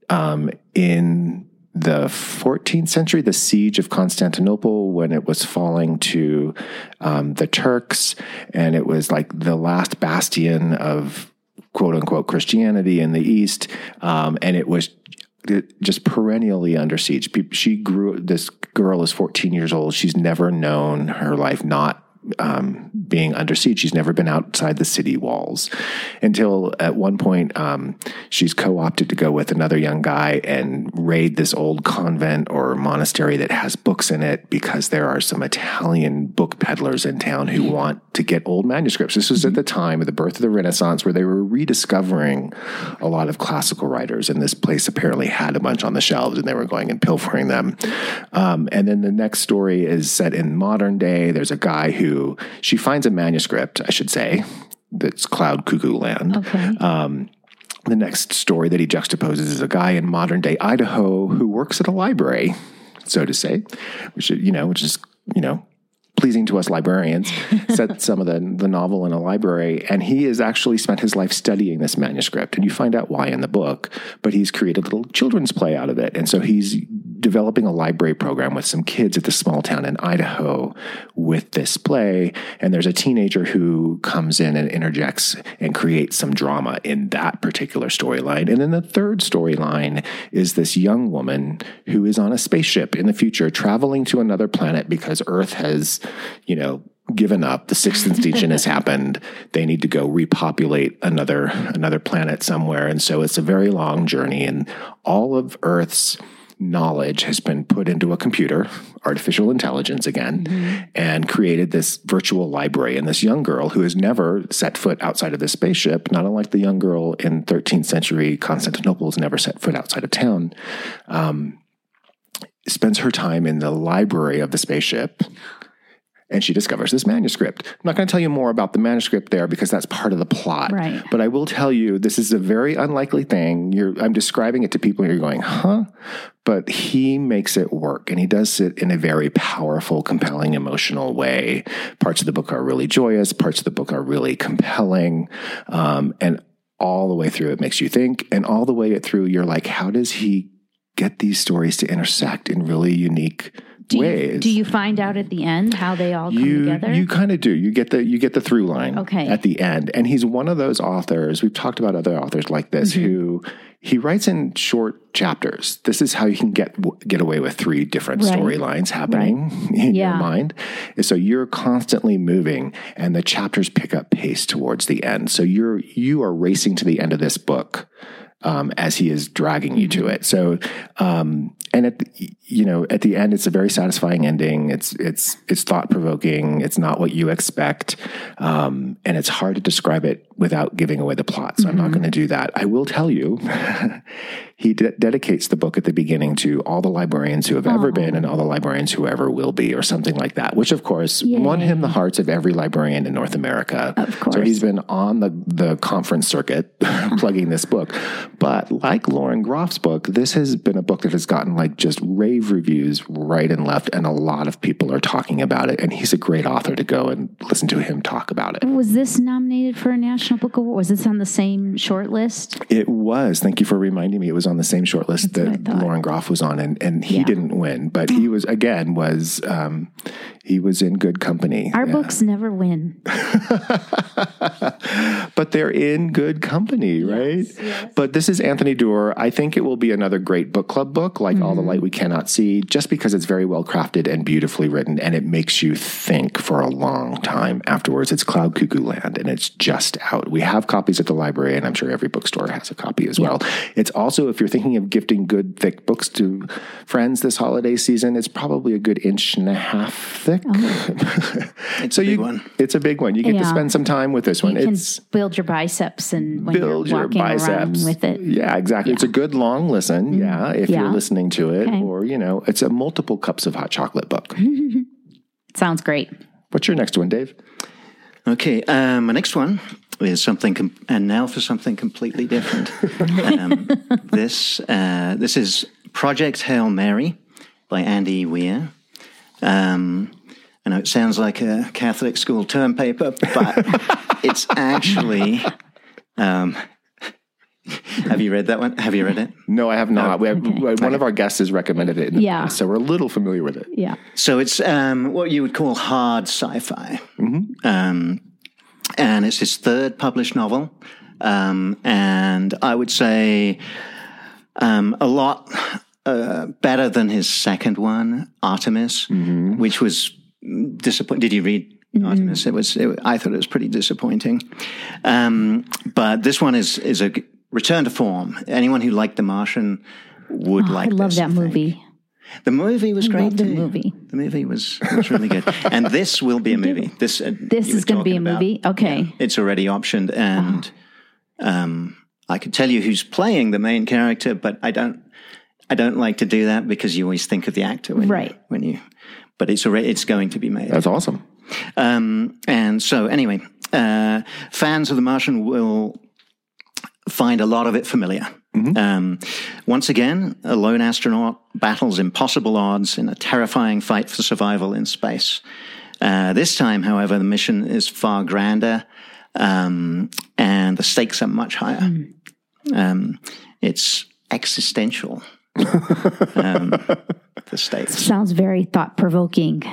um, in the 14th century, the siege of Constantinople, when it was falling to um, the Turks, and it was like the last bastion of quote unquote Christianity in the East, um, and it was just perennially under siege. She grew. This girl is 14 years old. She's never known her life not um, being under siege. She's never been outside the city walls until at one point um, she's co opted to go with another young guy and raid this old convent or monastery that has books in it because there are some Italian book peddlers in town who want to get old manuscripts. This was at the time of the birth of the Renaissance where they were rediscovering a lot of classical writers, and this place apparently had a bunch on the shelves and they were going and pilfering them. Um, and then the next story is set in modern day. There's a guy who she finds a manuscript, I should say, that's Cloud Cuckoo Land. Okay. Um, the next story that he juxtaposes is a guy in modern day Idaho who works at a library, so to say, which you know, which is you know pleasing to us librarians, set some of the, the novel in a library. And he has actually spent his life studying this manuscript. And you find out why in the book, but he's created a little children's play out of it. And so he's developing a library program with some kids at the small town in Idaho with this play. And there's a teenager who comes in and interjects and creates some drama in that particular storyline. And then the third storyline is this young woman who is on a spaceship in the future traveling to another planet because Earth has, you know, given up. The sixth extinction has happened. They need to go repopulate another another planet somewhere. And so it's a very long journey and all of Earth's knowledge has been put into a computer, artificial intelligence again, mm-hmm. and created this virtual library. And this young girl who has never set foot outside of this spaceship, not unlike the young girl in 13th century Constantinople has never set foot outside of town, um, spends her time in the library of the spaceship and she discovers this manuscript. I'm not going to tell you more about the manuscript there because that's part of the plot. Right. But I will tell you this is a very unlikely thing. You're, I'm describing it to people and you're going, huh? But he makes it work and he does it in a very powerful, compelling, emotional way. Parts of the book are really joyous, parts of the book are really compelling. Um, and all the way through, it makes you think. And all the way through, you're like, how does he get these stories to intersect in really unique do ways. You, do you find out at the end how they all come you, together? You kind of do. You get the you get the through line okay. at the end. And he's one of those authors. We've talked about other authors like this mm-hmm. who he writes in short chapters. This is how you can get get away with three different right. storylines happening right. in yeah. your mind. So you're constantly moving, and the chapters pick up pace towards the end. So you're you are racing to the end of this book um, as he is dragging you to mm-hmm. it. So, um, and at the, you know at the end, it's a very satisfying ending. It's it's it's thought provoking. It's not what you expect, um, and it's hard to describe it without giving away the plot. So mm-hmm. I'm not mm-hmm. going to do that. I will tell you, he de- dedicates the book at the beginning to all the librarians who have Aww. ever been and all the librarians who ever will be, or something like that. Which, of course, Yay. won him the hearts of every librarian in North America. Of course, so he's been on the the conference circuit plugging this book. But like Lauren Groff's book, this has been a book that has gotten like just rave reviews right and left, and a lot of people are talking about it. And he's a great author to go and listen to him talk about it. Was this nominated for a National Book Award? Was this on the same short list? It was. Thank you for reminding me. It was on the same short list That's that Lauren Groff was on, and, and he yeah. didn't win, but he was again was um, he was in good company. Our yeah. books never win. but they're in good company, right? Yes, yes. But this is Anthony Doerr. I think it will be another great book club book, like mm-hmm. All the mm-hmm. Light We Cannot See, just because it's very well crafted and beautifully written, and it makes you think for a long time afterwards. It's Cloud Cuckoo Land, and it's just out. We have copies at the library, and I'm sure every bookstore has a copy as yeah. well. It's also, if you're thinking of gifting good, thick books to friends this holiday season, it's probably a good inch and a half thick Oh. it's so a big you, one. It's a big one. You get yeah. to spend some time with this one. Can build your biceps and when build your biceps with it. Yeah, exactly. Yeah. It's a good long listen. Mm-hmm. Yeah, if yeah. you're listening to it, okay. or you know, it's a multiple cups of hot chocolate book. Sounds great. What's your next one, Dave? Okay, um, my next one is something, com- and now for something completely different. um, this uh, this is Project Hail Mary by Andy Weir. Um, I know it sounds like a Catholic school term paper, but it's actually. Um, have you read that one? Have you read it? No, I have not. We have, One of our guests has recommended it. in the Yeah. past, so we're a little familiar with it. Yeah. So it's um, what you would call hard sci-fi, um, and it's his third published novel. Um, and I would say um, a lot uh, better than his second one, Artemis, which was disappointing. Did you read? Artemis. It was. It, I thought it was pretty disappointing, um, but this one is is a return to form. Anyone who liked The Martian would like. I love this, that I movie. The movie was great love the movie. The movie was, was really good, and this will be a movie. This uh, This is going to be a about, movie. Okay. It's already optioned, and um, I could tell you who's playing the main character, but I don't. I don't like to do that because you always think of the actor when Right. you, when you. But it's already it's going to be made. That's awesome. Um, and so, anyway, uh, fans of The Martian will find a lot of it familiar. Um, once again, a lone astronaut battles impossible odds in a terrifying fight for survival in space. Uh, this time, however, the mission is far grander um, and the stakes are much higher. Um, it's existential. Um, the states. Sounds very thought provoking.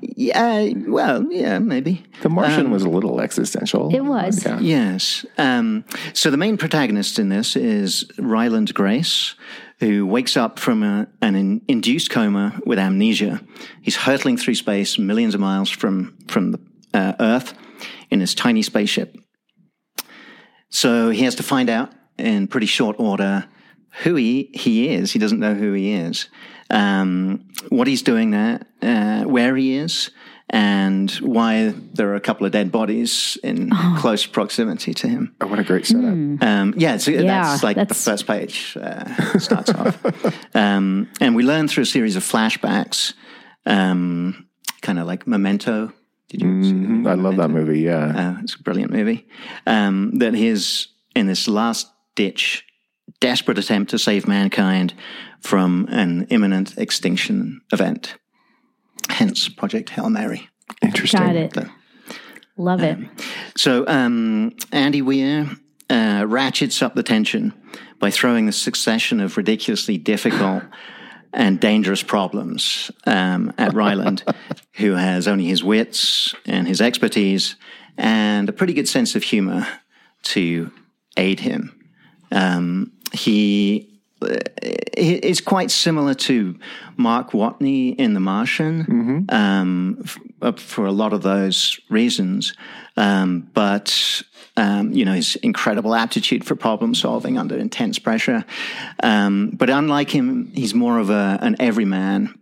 Yeah, well, yeah, maybe. The Martian was a little existential. It was. Yeah. Yes. Um, so the main protagonist in this is Ryland Grace, who wakes up from a, an in, induced coma with amnesia. He's hurtling through space, millions of miles from from the uh, Earth, in his tiny spaceship. So he has to find out in pretty short order who he, he is. He doesn't know who he is, um, what he's doing there, uh, where he is, and why there are a couple of dead bodies in close proximity to him. Oh, what a great setup. Um, yeah, so that's like that's- the first page uh, starts off. Um, and we learn through a series of flashbacks, um, kind of like Memento. Did you see that? Mhm. I love that movie. Yeah. Uh, it's a brilliant movie. Um, that he's in this last ditch, desperate attempt to save mankind from an imminent extinction event. Hence, Project Hail Mary. Interesting. Got it. Love it. So um, Andy Weir uh, ratchets up the tension by throwing a succession of ridiculously difficult and dangerous problems um, at Ryland, who has only his wits and his expertise and a pretty good sense of humor to aid him. Um, he uh, is quite similar to Mark Watney in The Martian um, f- uh, for a lot of those reasons. Um, but, um, you know, his incredible aptitude for problem solving under intense pressure. Um, but unlike him, he's more of a, an everyman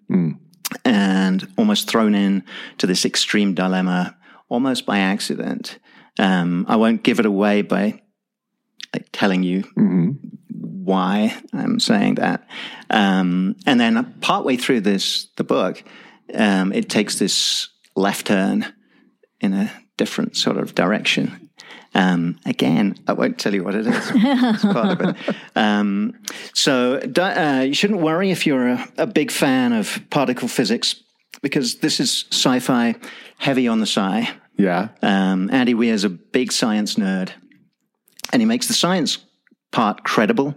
and almost thrown in to this extreme dilemma almost by accident. Um, I won't give it away by like telling you why I'm saying that. Um, and then partway through this, the book, um, it takes this left turn in a different sort of direction. Um, again, I won't tell you what it is. It's part of it. Um, so uh, you shouldn't worry if you're a, a big fan of particle physics, because this is sci-fi heavy on the sci. Yeah. Um, Andy Weir is a big science nerd, and he makes the science part credible,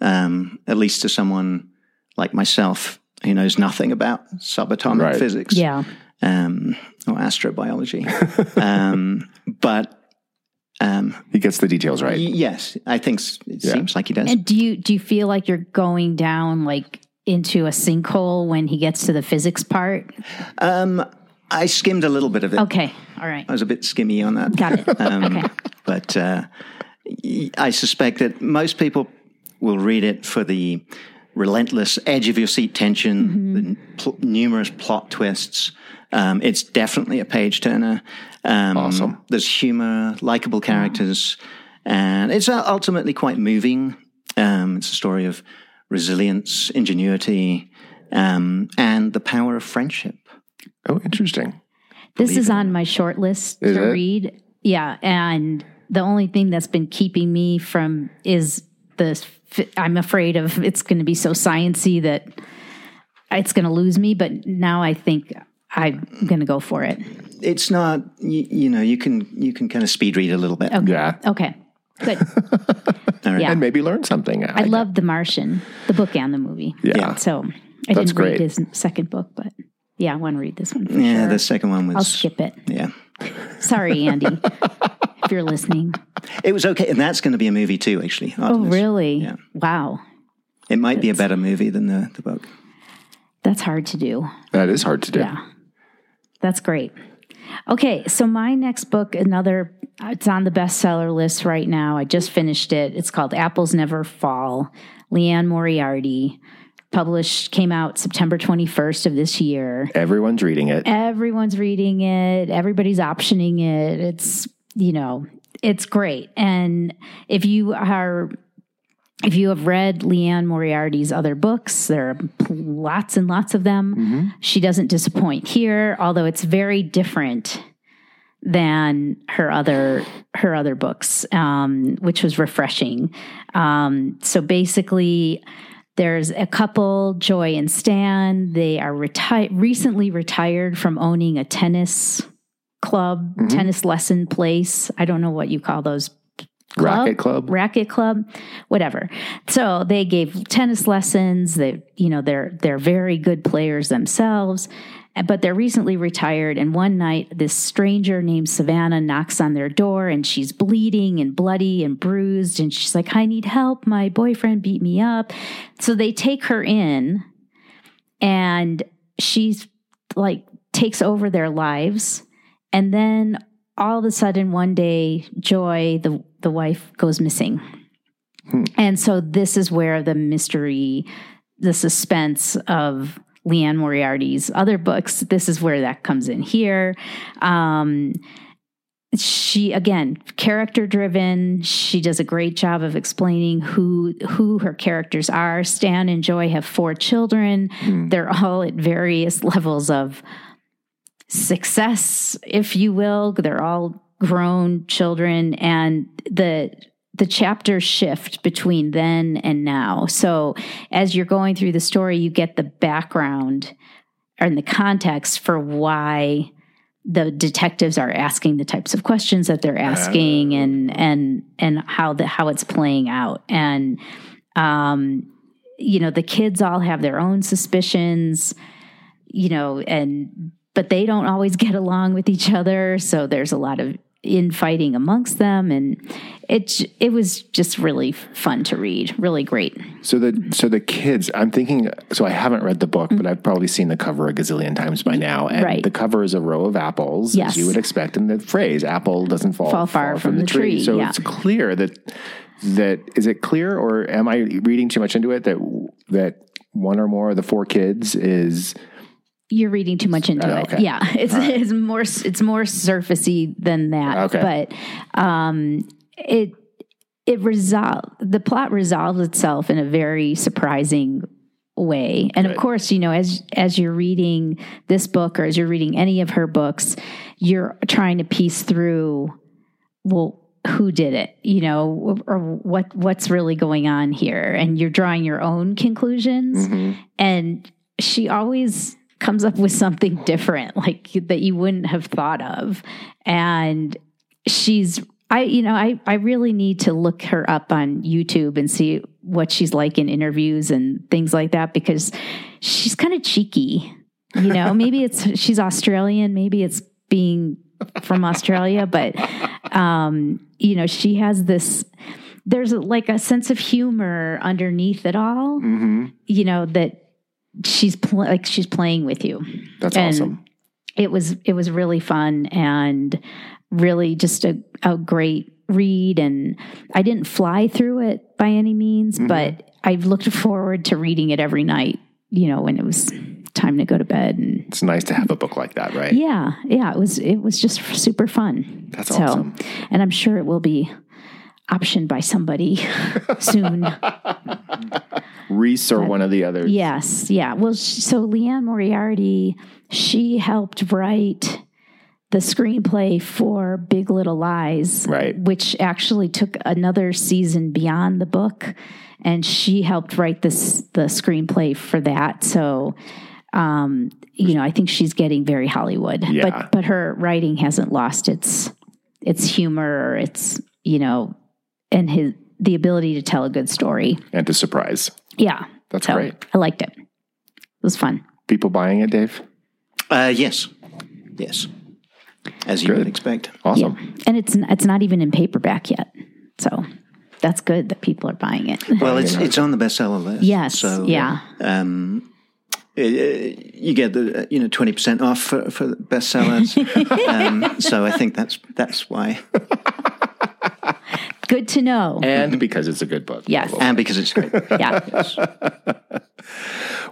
um, at least to someone like myself who knows nothing about subatomic Right. physics Yeah. um, or astrobiology. um, but um, He gets the details right. y- yes, I think s- it Yeah. seems like he does. And do you do you feel like you're going down like into a sinkhole when he gets to the physics part? Um, I skimmed a little bit of it. Okay. All right. I was a bit skimmy on that. Got it. Um, okay. But uh, y- I suspect that most people will read it for the relentless edge of your seat tension, the n- pl- numerous plot twists. Um, it's definitely a page turner. Um, Awesome. There's humor, likable characters, and it's uh, ultimately quite moving. Um, it's a story of resilience, ingenuity, um, and the power of friendship. Oh, interesting. This believe is it on my short list Is to it? read. Yeah, and the only thing that's been keeping me from is the I'm afraid of it's going to be so sciency that it's going to lose me. But now I think I'm going to go for it. It's not, you, you know, you can you can kind of speed read a little bit. Okay. Yeah. Okay. Good. yeah. And maybe learn something. I love The Martian, the book and the movie. Yeah. So I That's didn't great. read his second book, but yeah, I want to read this one. For Yeah, sure. the second one was. I'll skip it. Yeah, Sorry, Andy, if you're listening. it was okay, and that's going to be a movie too. Actually, Oh, really? Yeah. Wow. It might be a better movie than the the book. That's hard to do. That is hard to do. Yeah. That's great. Okay, so my next book, another, it's on the bestseller list right now. I just finished it. It's called Apples Never Fall. Liane Moriarty, published, came out September 21st of this year. Everyone's reading it. Everyone's reading it, everybody's optioning it. It's, you know, it's great. And if you are if you have read Liane Moriarty's other books, there are lots and lots of them. She doesn't disappoint here, although it's very different than her other her other books, um, which was refreshing. Um, so basically, there's a couple, Joy and Stan. They are reti- recently retired from owning a tennis club, mm-hmm. tennis lesson place. I don't know what you call those. Racket Club. racket club? Whatever. So they gave tennis lessons. They you know they're they're very good players themselves but they're recently retired. And one night this stranger named savannah knocks on their door and she's bleeding and bloody and bruised. And she's like i need help. My boyfriend beat me up. So they take her in and she's like takes over their lives and then all of a sudden one day joy the the wife goes missing. And so this is where the mystery the suspense of liane moriarty's other books this is where that comes in here. Um she again character driven. She does a great job of explaining who who her characters are. Stan and joy have four children. They're all at various levels of success if you will. They're all grown children and the the chapters shift between then and now. So as you're going through the story you get the background and the context for why the detectives are asking the types of questions that they're asking and and and how the how it's playing out. And um you know the kids all have their own suspicions you know and but they don't always get along with each other so there's a lot of infighting amongst them and it it was just really fun to read really great So the so the kids, I'm thinking. So I haven't read the book, but I've probably seen the cover a gazillion times by now. And Mm. Right. the cover is a row of apples, Yes. as you would expect. And the phrase "apple doesn't fall, Fall far from the tree, So yeah. it's clear that that is it clear, or am I reading too much into it? That that one or more of the four kids is you're reading too much into Oh, it. Yeah, it's it's more it's more surfacey than that. Okay. But um, it it resolve the plot resolves itself in a very surprising way. And of course, you know, as as you're reading this book or as you're reading any of her books, you're trying to piece through well who did it you know or what what's really going on here and you're drawing your own conclusions Mm-hmm. and she always comes up with something different like that you wouldn't have thought of and she's i you know i i really need to look her up on youtube and see what she's like in interviews and things like that because she's kind of cheeky you know maybe it's she's australian maybe it's being from australia but um you know she has this there's like a sense of humor underneath it all mm-hmm. you know that she's pl- like she's playing with you that's And- awesome. it was it was really fun and really just a, a great read and i didn't fly through it by any means Mm-hmm. but I've looked forward to reading it every night you know when it was time to go to bed and It's nice to have a book like that, right? yeah yeah it was it was just super fun That's awesome. and i'm sure it will be optioned by somebody soon Reese or one of the others. Yes, yeah. Well, sh- so Liane Moriarty, she helped write the screenplay for Big Little Lies, Right. which actually took another season beyond the book, and she helped write this the screenplay for that. So, um, you know, I think she's getting very Hollywood, Yeah. but but her writing hasn't lost its its humor, or its you know, and his the ability to tell a good story. And to surprise. Yeah, That's so great. I liked it. It was fun. People buying it, Dave? Uh, yes, yes, as you Good. would expect. Awesome. Yeah. And it's it's not even in paperback yet. So that's good that people are buying it. Well, it's it's on the bestseller list. Yes, So yeah. Um, uh, you get the uh, you know twenty percent off for, for the bestsellers. um, so I think that's that's why, good to know. And because it's a good book. Yes. and because it's great. Yeah.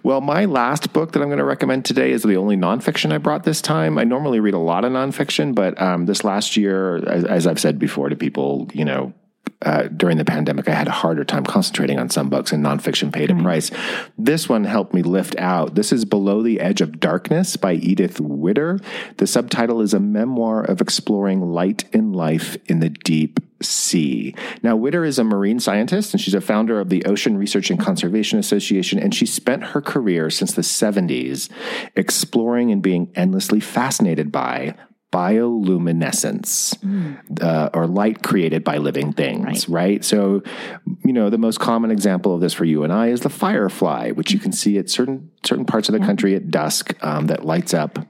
Well, my last book that I'm going to recommend today is the only nonfiction I brought this time. I normally read a lot of nonfiction, but um, this last year, as, as I've said before to people, you know, uh, during the pandemic, I had a harder time concentrating on some books, and nonfiction paid a price. This one helped me lift out. This is Below the Edge of Darkness by Edith Widder. The subtitle is a memoir of exploring light in life in the deep sea. Now, Widder is a marine scientist, and she's a founder of the Ocean Research and Conservation Association, and she spent her career since the 70s exploring and being endlessly fascinated by bioluminescence uh, or light created by living things, right. So, you know, the most common example of this for you and I is the firefly, which you can see at certain certain parts of the country at dusk um, that lights up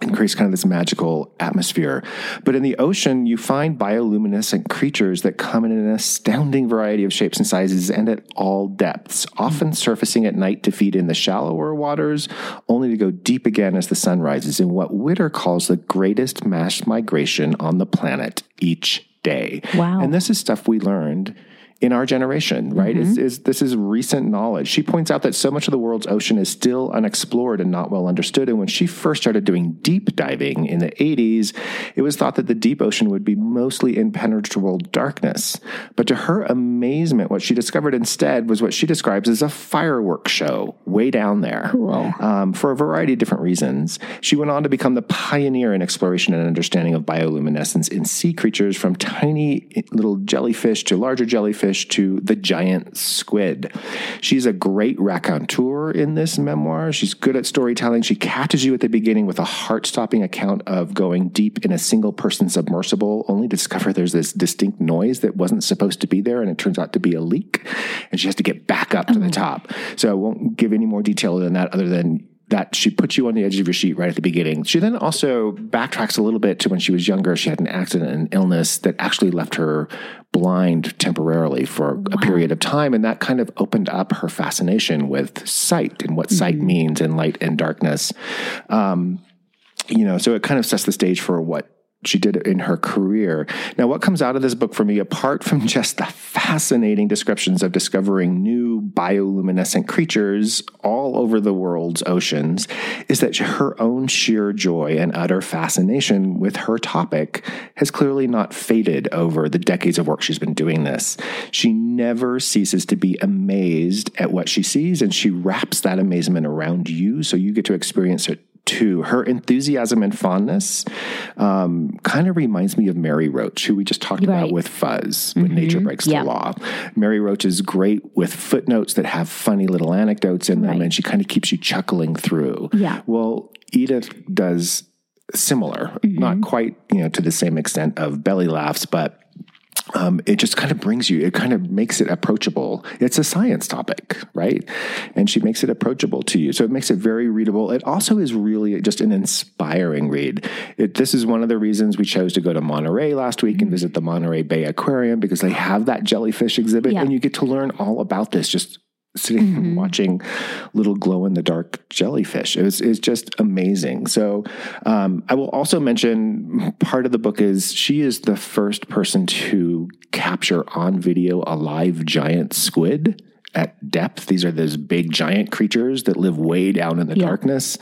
and creates kind of this magical atmosphere. But in the ocean, you find bioluminescent creatures that come in an astounding variety of shapes and sizes and at all depths, often surfacing at night to feed in the shallower waters, only to go deep again as the sun rises in what Widder calls the greatest mass migration on the planet each day. Wow. And this is stuff we learned in our generation, right? Is, is this is recent knowledge. She points out that so much of the world's ocean is still unexplored and not well understood. And when she first started doing deep diving in the 80s, it was thought that the deep ocean would be mostly impenetrable darkness. But to her amazement, what she discovered instead was what she describes as a fireworks show way down there. Cool. Um, for a variety of different reasons. She went on to become the pioneer in exploration and understanding of bioluminescence in sea creatures from tiny little jellyfish to larger jellyfish to the giant squid. She's a great raconteur in this memoir. She's good at storytelling. She catches you at the beginning with a heart stopping account of going deep in a single person submersible, only to discover there's this distinct noise that wasn't supposed to be there, and it turns out to be a leak. And she has to get back up to the mm-hmm. top. So I won't give any more detail than that, other than that she puts you on the edge of your seat right at the beginning. She then also backtracks a little bit to when she was younger. She had an accident and illness that actually left her blind temporarily for a period of time. And that kind of opened up her fascination with sight and what sight means and light and darkness. Um, you know, so it kind of sets the stage for what she did in her career. Now, what comes out of this book for me, apart from just the fascinating descriptions of discovering new bioluminescent creatures all over the world's oceans, is that her own sheer joy and utter fascination with her topic has clearly not faded over the decades of work she's been doing this. She never ceases to be amazed at what she sees, and she wraps that amazement around you so you get to experience it too. Her enthusiasm and fondness um, kind of reminds me of Mary Roach, who we just talked about with Fuzz, when nature breaks Yeah. the law. Mary Roach is great with footnotes that have funny little anecdotes in them, Right. and she kind of keeps you chuckling through. Yeah. Well, Edith does similar, Mm-hmm. not quite you know to the same extent of belly laughs, but um, it just kind of brings you, it kind of makes it approachable. It's a science topic, right? And she makes it approachable to you. So it makes it very readable. It also is really just an inspiring read. It, this is one of the reasons we chose to go to Monterey last week and visit the Monterey Bay Aquarium because they have that jellyfish exhibit Yeah. and you get to learn all about this just sitting and watching little glow in the dark jellyfish. It was, it's just amazing. So, um, I will also mention part of the book is she is the first person to capture on video a live giant squid at depth. These are those big giant creatures that live way down in the Yeah. darkness.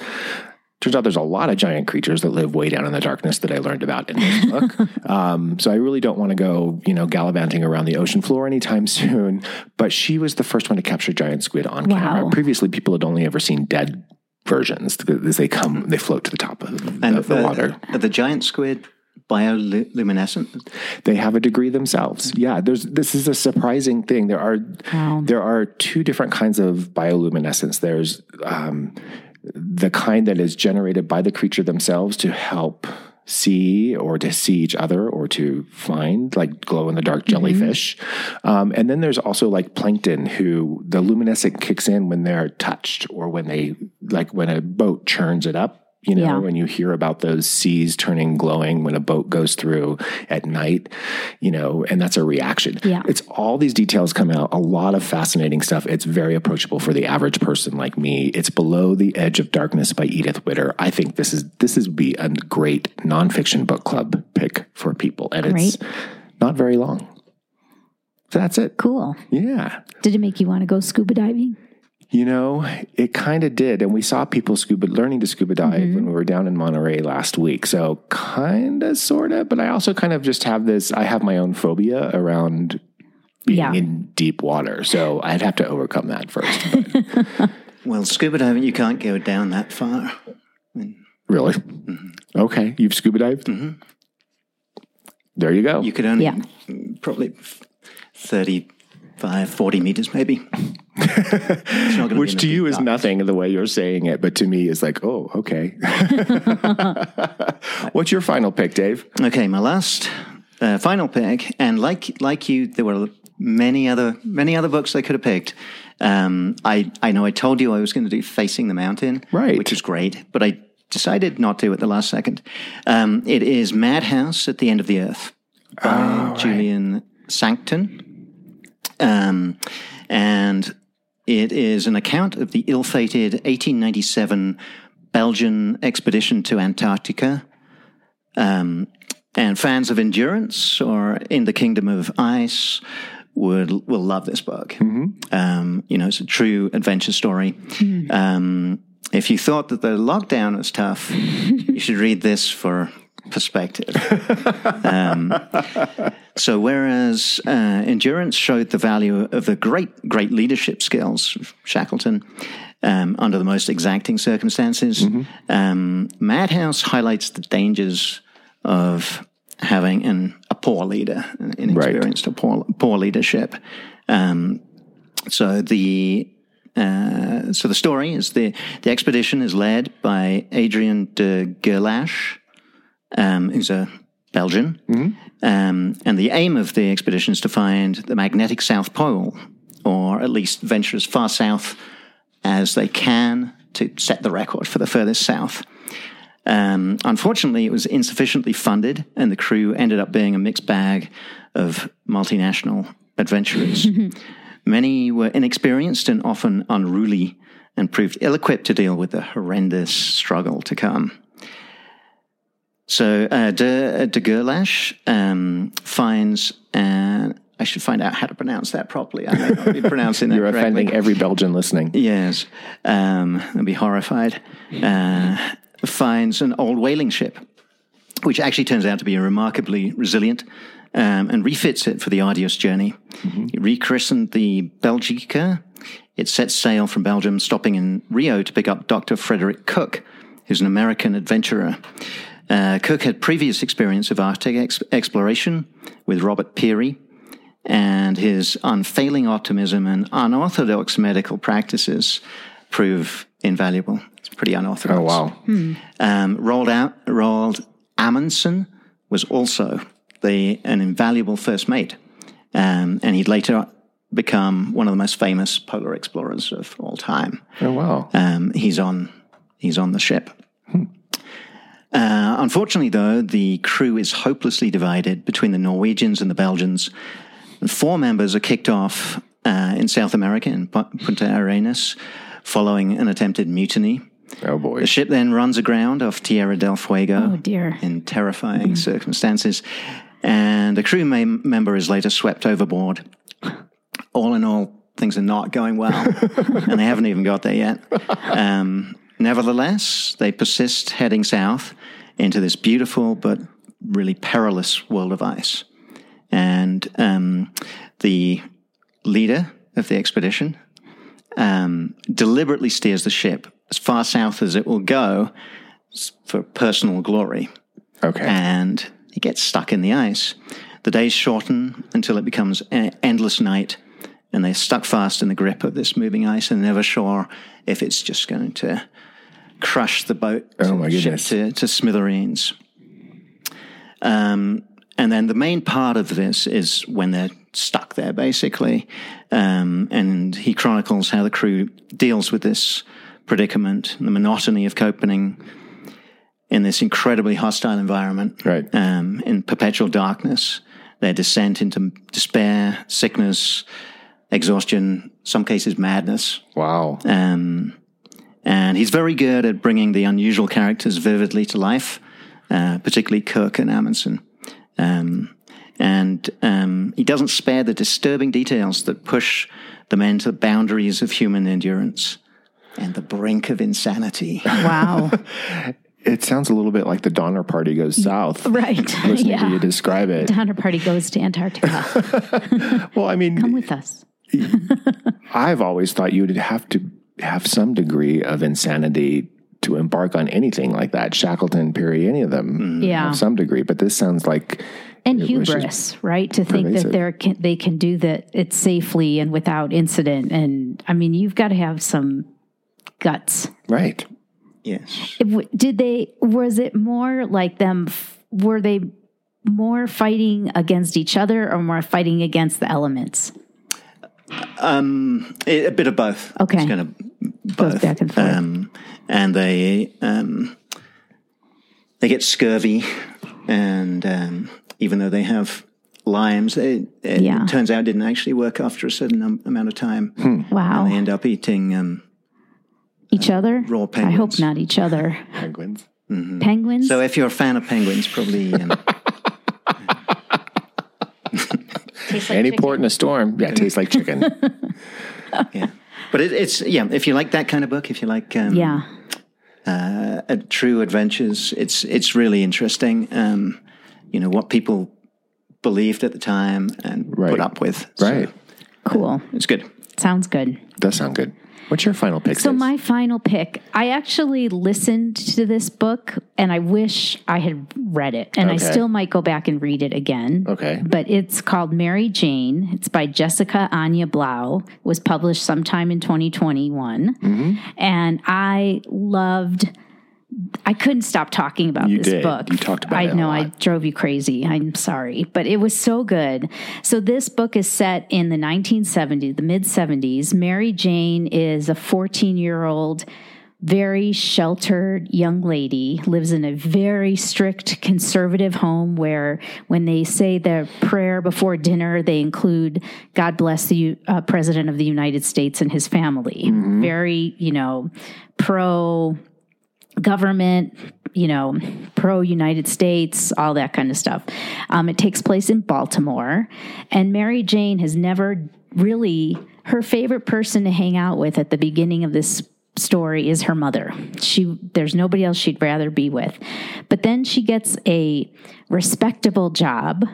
Turns out there's a lot of giant creatures that live way down in the darkness that I learned about in this book. um, so I really don't want to go, you know, gallivanting around the ocean floor anytime soon. But she was the first one to capture giant squid on Wow. camera. Previously, people had only ever seen dead versions as they come, they float to the top of, And of the uh, water. The giant squid bioluminescent? They have a degree themselves. Yeah, there's this is a surprising thing. There are Wow. there are two different kinds of bioluminescence. There's um, the kind that is generated by the creature themselves to help see or to see each other or to find like glow in the dark jellyfish. Um, and then there's also like plankton who the luminescent kicks in when they're touched or when they like when a boat churns it up. You know, Yeah. when you hear about those seas turning glowing when a boat goes through at night, you know, and that's a reaction. Yeah. It's all these details come out, a lot of fascinating stuff. It's very approachable for the average person like me. It's Below the Edge of Darkness by Edith Widder. I think this is this is be a great nonfiction book club pick for people. And it's not very long. So that's it. Cool. Yeah. Did it make you want to go scuba diving? You know, it kind of did. And we saw people scuba, learning to scuba dive mm-hmm. when we were down in Monterey last week. So kind of, sort of. But I also kind of just have this, I have my own phobia around being Yeah. in deep water. So I'd have to overcome that first. Well, scuba diving, you can't go down that far. really? Mm-hmm. Okay. You've scuba dived? Mm-hmm. There you go. You could only Yeah. probably 35, 40 meters, maybe. It's not gonna be Which to you is nothing the way you're saying it, but to me is like, oh, okay. What's your final pick, Dave? Okay, my last uh, final pick, and like like you, there were many other many other books I could have picked. Um, I I know I told you I was going to do Facing the Mountain, Right. which is great, but I decided not to at the last second. Um, it is Madhouse at the End of the Earth by Julian Sancton, um, and it is an account of the ill-fated 1897 Belgian expedition to Antarctica. Um, and fans of endurance or in the kingdom of ice would will love this book. Um, you know, it's a true adventure story. Um, if you thought that the lockdown was tough, you should read this for perspective. um, so, whereas uh, endurance showed the value of the great, great leadership skills of Shackleton um, under the most exacting circumstances, um, Madhouse highlights the dangers of having an, a poor leader, an inexperienced, or poor, poor leadership. Um, so the uh, so the story is the the expedition is led by Adrien de Gerlache, um, who's a Belgian, um, and the aim of the expedition is to find the magnetic South Pole, or at least venture as far south as they can to set the record for the furthest south. Um, unfortunately, it was insufficiently funded, and the crew ended up being a mixed bag of multinational adventurers. Many were inexperienced and often unruly, and proved ill equipped to deal with the horrendous struggle to come. So, uh, de, de Gerlache um, finds, and I should find out how to pronounce that properly. I may not be pronouncing that You're correctly. offending every Belgian listening. Yes, um, I'd be horrified. Uh, finds an old whaling ship, which actually turns out to be a remarkably resilient, um, and refits it for the arduous journey. He rechristened the Belgica. It sets sail from Belgium, stopping in Rio to pick up Dr. Frederick Cook, who's an American adventurer. Uh, Cook had previous experience of Arctic ex- exploration with Robert Peary, and his unfailing optimism and unorthodox medical practices prove invaluable. It's pretty unorthodox. Oh, wow. Um, Roald, out, Roald Amundsen was also the, an invaluable first mate, um, and he'd later become one of the most famous polar explorers of all time. Oh, wow. Um, he's on he's on the ship. Uh, unfortunately, though, the crew is hopelessly divided between the Norwegians and the Belgians. And four members are kicked off uh, in South America in Punta Arenas following an attempted mutiny. Oh, boy. The ship then runs aground off Tierra del Fuego Oh, dear. in terrifying circumstances, and a crew mem- member is later swept overboard. All in all, things are not going well, and they haven't even got there yet. Um, nevertheless, they persist heading south into this beautiful but really perilous world of ice. And um, the leader of the expedition um, deliberately steers the ship as far south as it will go for personal glory. Okay. And he gets stuck in the ice. The days shorten until it becomes an endless night, and they're stuck fast in the grip of this moving ice and never sure if it's just going to crush the boat oh my goodness. To, to smithereens. Um, and then the main part of this is when they're stuck there, basically. Um, and he chronicles how the crew deals with this predicament, the monotony of coping in this incredibly hostile environment, right. um, in perpetual darkness, their descent into despair, sickness, exhaustion, some cases madness. Wow. Um, and he's very good at bringing the unusual characters vividly to life, uh, particularly Kirk and Amundsen. Um, and um, he doesn't spare the disturbing details that push the men to the boundaries of human endurance and the brink of insanity. Wow. It sounds a little bit like the Donner Party goes south. Right. Listening yeah. to you describe it. The Donner Party goes to Antarctica. well, I mean, come with us. I've always thought you would have to have some degree of insanity to embark on anything like that. Shackleton, Peary, any of them, mm. yeah, have some degree. But this sounds like and hubris, right? To think pervasive. that they they can do that it safely and without incident. And I mean, you've got to have some guts, right? Yes. Did they, was it more like them, were they more fighting against each other or more fighting against the elements? Um, a bit of both. Okay. It's kind of both. Goes back and forth. Um, and they, um, they get scurvy and, um, even though they have limes, it, it yeah. turns out didn't actually work after a certain amount of time. Hmm. Wow. And they end up eating, um, each other? Raw penguins. I hope not each other. Penguins. Mm-hmm. Penguins. So if you're a fan of penguins, probably. Um, like Any chicken. port in a storm, yeah, it tastes like chicken. yeah, but it, it's yeah. If you like that kind of book, if you like um, yeah, uh, true adventures, it's it's really interesting. Um, you know what people believed at the time and right. put up with. Right. So, cool. Uh, it's good. Sounds good. Does sound good. What's your final pick? So, my final pick, I actually listened to this book and I wish I had read it. And okay. I still might go back and read it again. Okay. But it's called Mary Jane. It's by Jessica Anya Blau. It was published sometime in 2021. Mm-hmm. And I loved I couldn't stop talking about you this did. book. You talked about I know I drove you crazy. I'm sorry, but it was so good. So this book is set in the 1970s, the mid 70s. Mary Jane is a 14 year old, very sheltered young lady, lives in a very strict conservative home where when they say their prayer before dinner, they include God bless the uh, President of the United States and his family. Mm-hmm. Very, you know, pro government, you know, pro United States, all that kind of stuff. Um, it takes place in Baltimore, and Mary Jane has never really, her favorite person to hang out with at the beginning of this story is her mother. She there's nobody else she'd rather be with. But then she gets a respectable job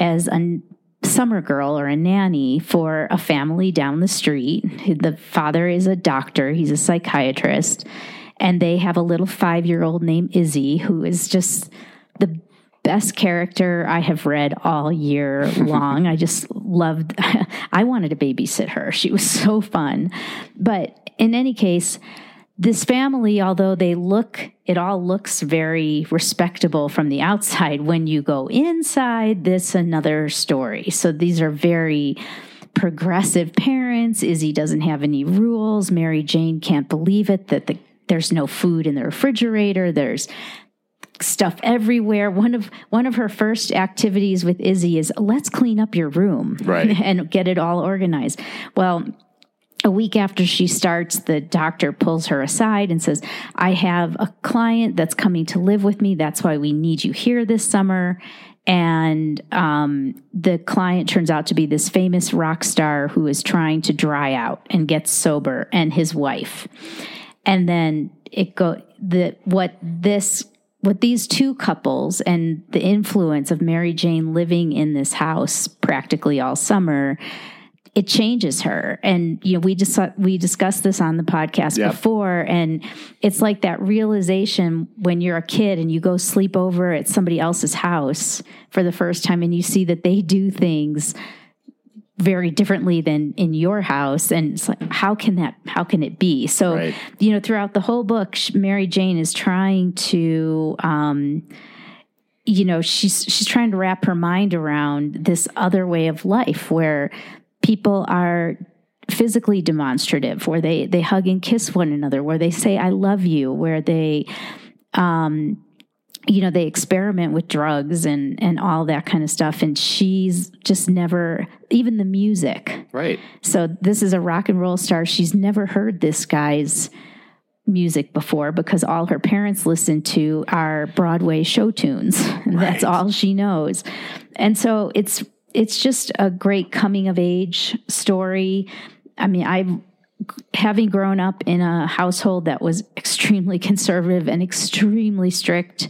as a summer girl or a nanny for a family down the street. The father is a doctor, he's a psychiatrist and they have a little five year old named Izzy who is just the best character I have read all year long. I just loved, I wanted to babysit her. She was so fun. But in any case, this family, although they look, it all looks very respectable from the outside. When you go inside, this another story. So these are very progressive parents. Izzy doesn't have any rules. Mary Jane can't believe it that the there's no food in the refrigerator. There's stuff everywhere. One of one of her first activities with Izzy is let's clean up your room right. and get it all organized. Well, a week after she starts, the doctor pulls her aside and says, I have a client that's coming to live with me. That's why we need you here this summer. And um, the client turns out to be this famous rock star who is trying to dry out and get sober, and his wife and then it go the what this what these two couples and the influence of Mary Jane living in this house practically all summer it changes her. And you know, we just we discussed this on the podcast Yep. before, and it's like that realization when you're a kid and you go sleep over at somebody else's house for the first time, and you see that they do things very differently than in your house and it's like how can that how can it be so Right. you know throughout the whole book mary jane is trying to um you know she's she's trying to wrap her mind around this other way of life where people are physically demonstrative where they they hug and kiss one another where they say i love you where they um you know they experiment with drugs and and all that kind of stuff and she's just never even the music Right. so this is a rock and roll star. She's never heard this guy's music before because all her parents listen to are Broadway show tunes. That's all she knows. And so it's it's just a great coming of age story. I mean, I having grown up in a household that was extremely conservative and extremely strict,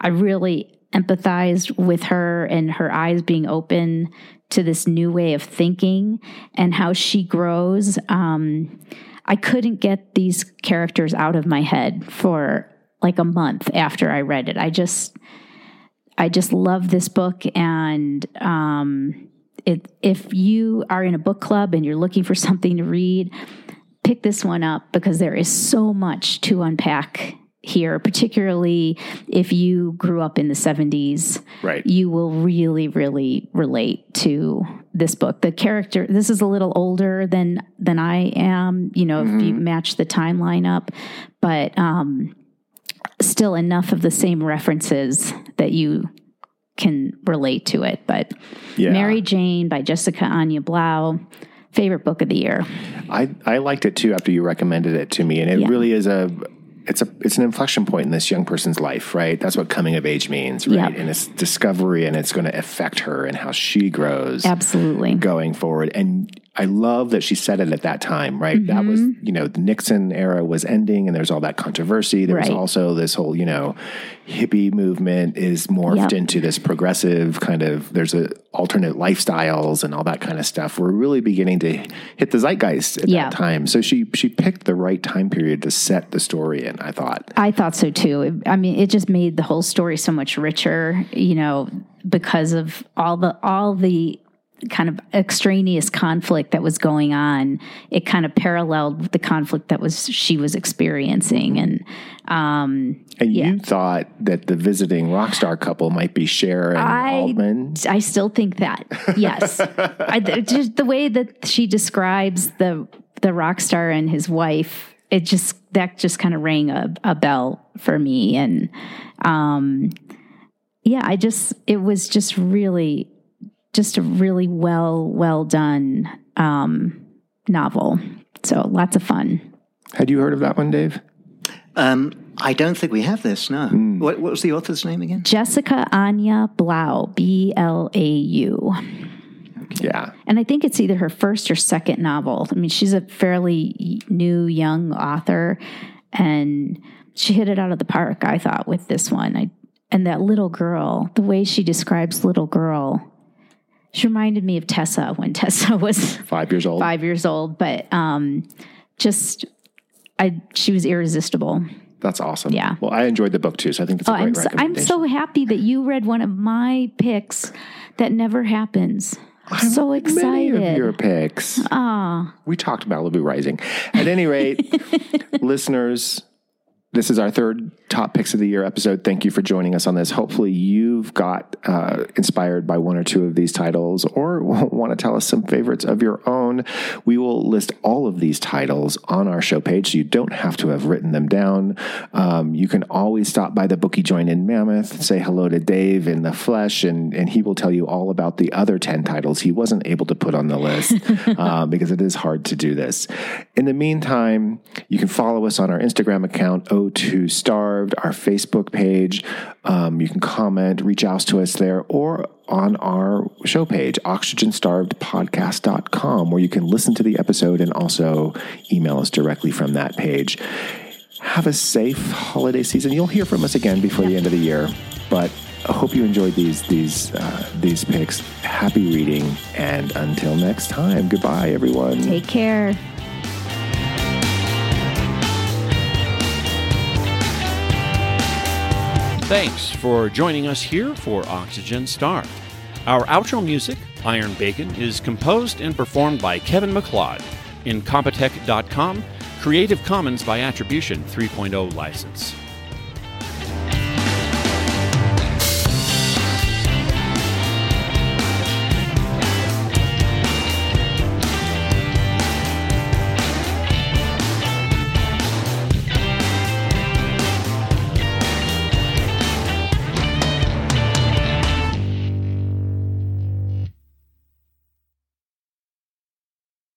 I really empathized with her and her eyes being open to this new way of thinking and how she grows. Um, I couldn't get these characters out of my head for like a month after I read it. I just, I just love this book, and um, it, if you are in a book club and you're looking for something to read, pick this one up because there is so much to unpack here, particularly if you grew up in the 70s. Right. You will really, really relate to this book. The character, this is a little older than than I am, you know, if you match the timeline up, but um still enough of the same references that you can relate to it. But Yeah. Mary Jane by Jessica Anya Blau, favorite book of the year. I, I liked it too after you recommended it to me, and it Yeah. really is a it's a it's an inflection point in this young person's life, right? That's what coming of age means, right? Yeah. And it's discovery, and it's going to affect her and how she grows Absolutely. going forward. And I love that she said it at that time, right? That was Mm-hmm. you know the Nixon era was ending, and there's all that controversy. There was also this whole you know hippie movement is morphed Yep. into this progressive kind of there's a alternate lifestyles and all that kind of stuff. We're really beginning to hit the zeitgeist at that time. So she she picked the right time period to set the story in. I thought. I thought so too. I mean, it just made the whole story so much richer, you know, because of all the all the kind of extraneous conflict that was going on. It kind of paralleled the conflict that was she was experiencing, and um, And Yeah. you thought that the visiting rock star couple might be Cher and I- Altman. I still think that. Yes, I, just the way that she describes the the rock star and his wife, it just that just kind of rang a, a bell for me, and um, yeah, I just it was just really, just a really well well done um, novel. So lots of fun. Had you heard of that one, Dave? Um, I don't think we have this. No. Hmm. What, what was the author's name again? Jessica Anya Blau, B L A U. Yeah. And I think it's either her first or second novel. I mean, she's a fairly new, young author, and she hit it out of the park, I thought, with this one. I, and that little girl, the way she describes little girl, she reminded me of Tessa when Tessa was Five years old. five years old, but um, just, I she was irresistible. That's awesome. Yeah. Well, I enjoyed the book too, so I think that's a Oh, great I'm so, I'm so happy that you read one of my picks that never happens. I'm so Many excited. of your picks. Ah. We talked about Malibu Rising. At any rate, listeners, this is our third top picks of the year episode. Thank you for joining us on this. Hopefully, you've got uh, inspired by one or two of these titles or want to tell us some favorites of your own. We will list all of these titles on our show page, so you don't have to have written them down. Um, you can always stop by the Booky Joint in Mammoth, say hello to Dave in the flesh, and, and he will tell you all about the other 10 titles he wasn't able to put on the list um, because it is hard to do this. In the meantime, you can follow us on our Instagram account, O2 Starved, our Facebook page. Um, you can comment, reach out to us there, or on our show page, oxygenstarvedpodcast.com, where you can listen to the episode and also email us directly from that page. Have a safe holiday season. You'll hear from us again before the end of the year, but I hope you enjoyed these these uh, these picks. Happy reading, and until next time, goodbye, everyone. Take care. Thanks for joining us here for Oxygen Star. Our outro music, Iron Bacon, is composed and performed by Kevin MacLeod in Incompetech.com, Creative Commons by Attribution 3.0 license.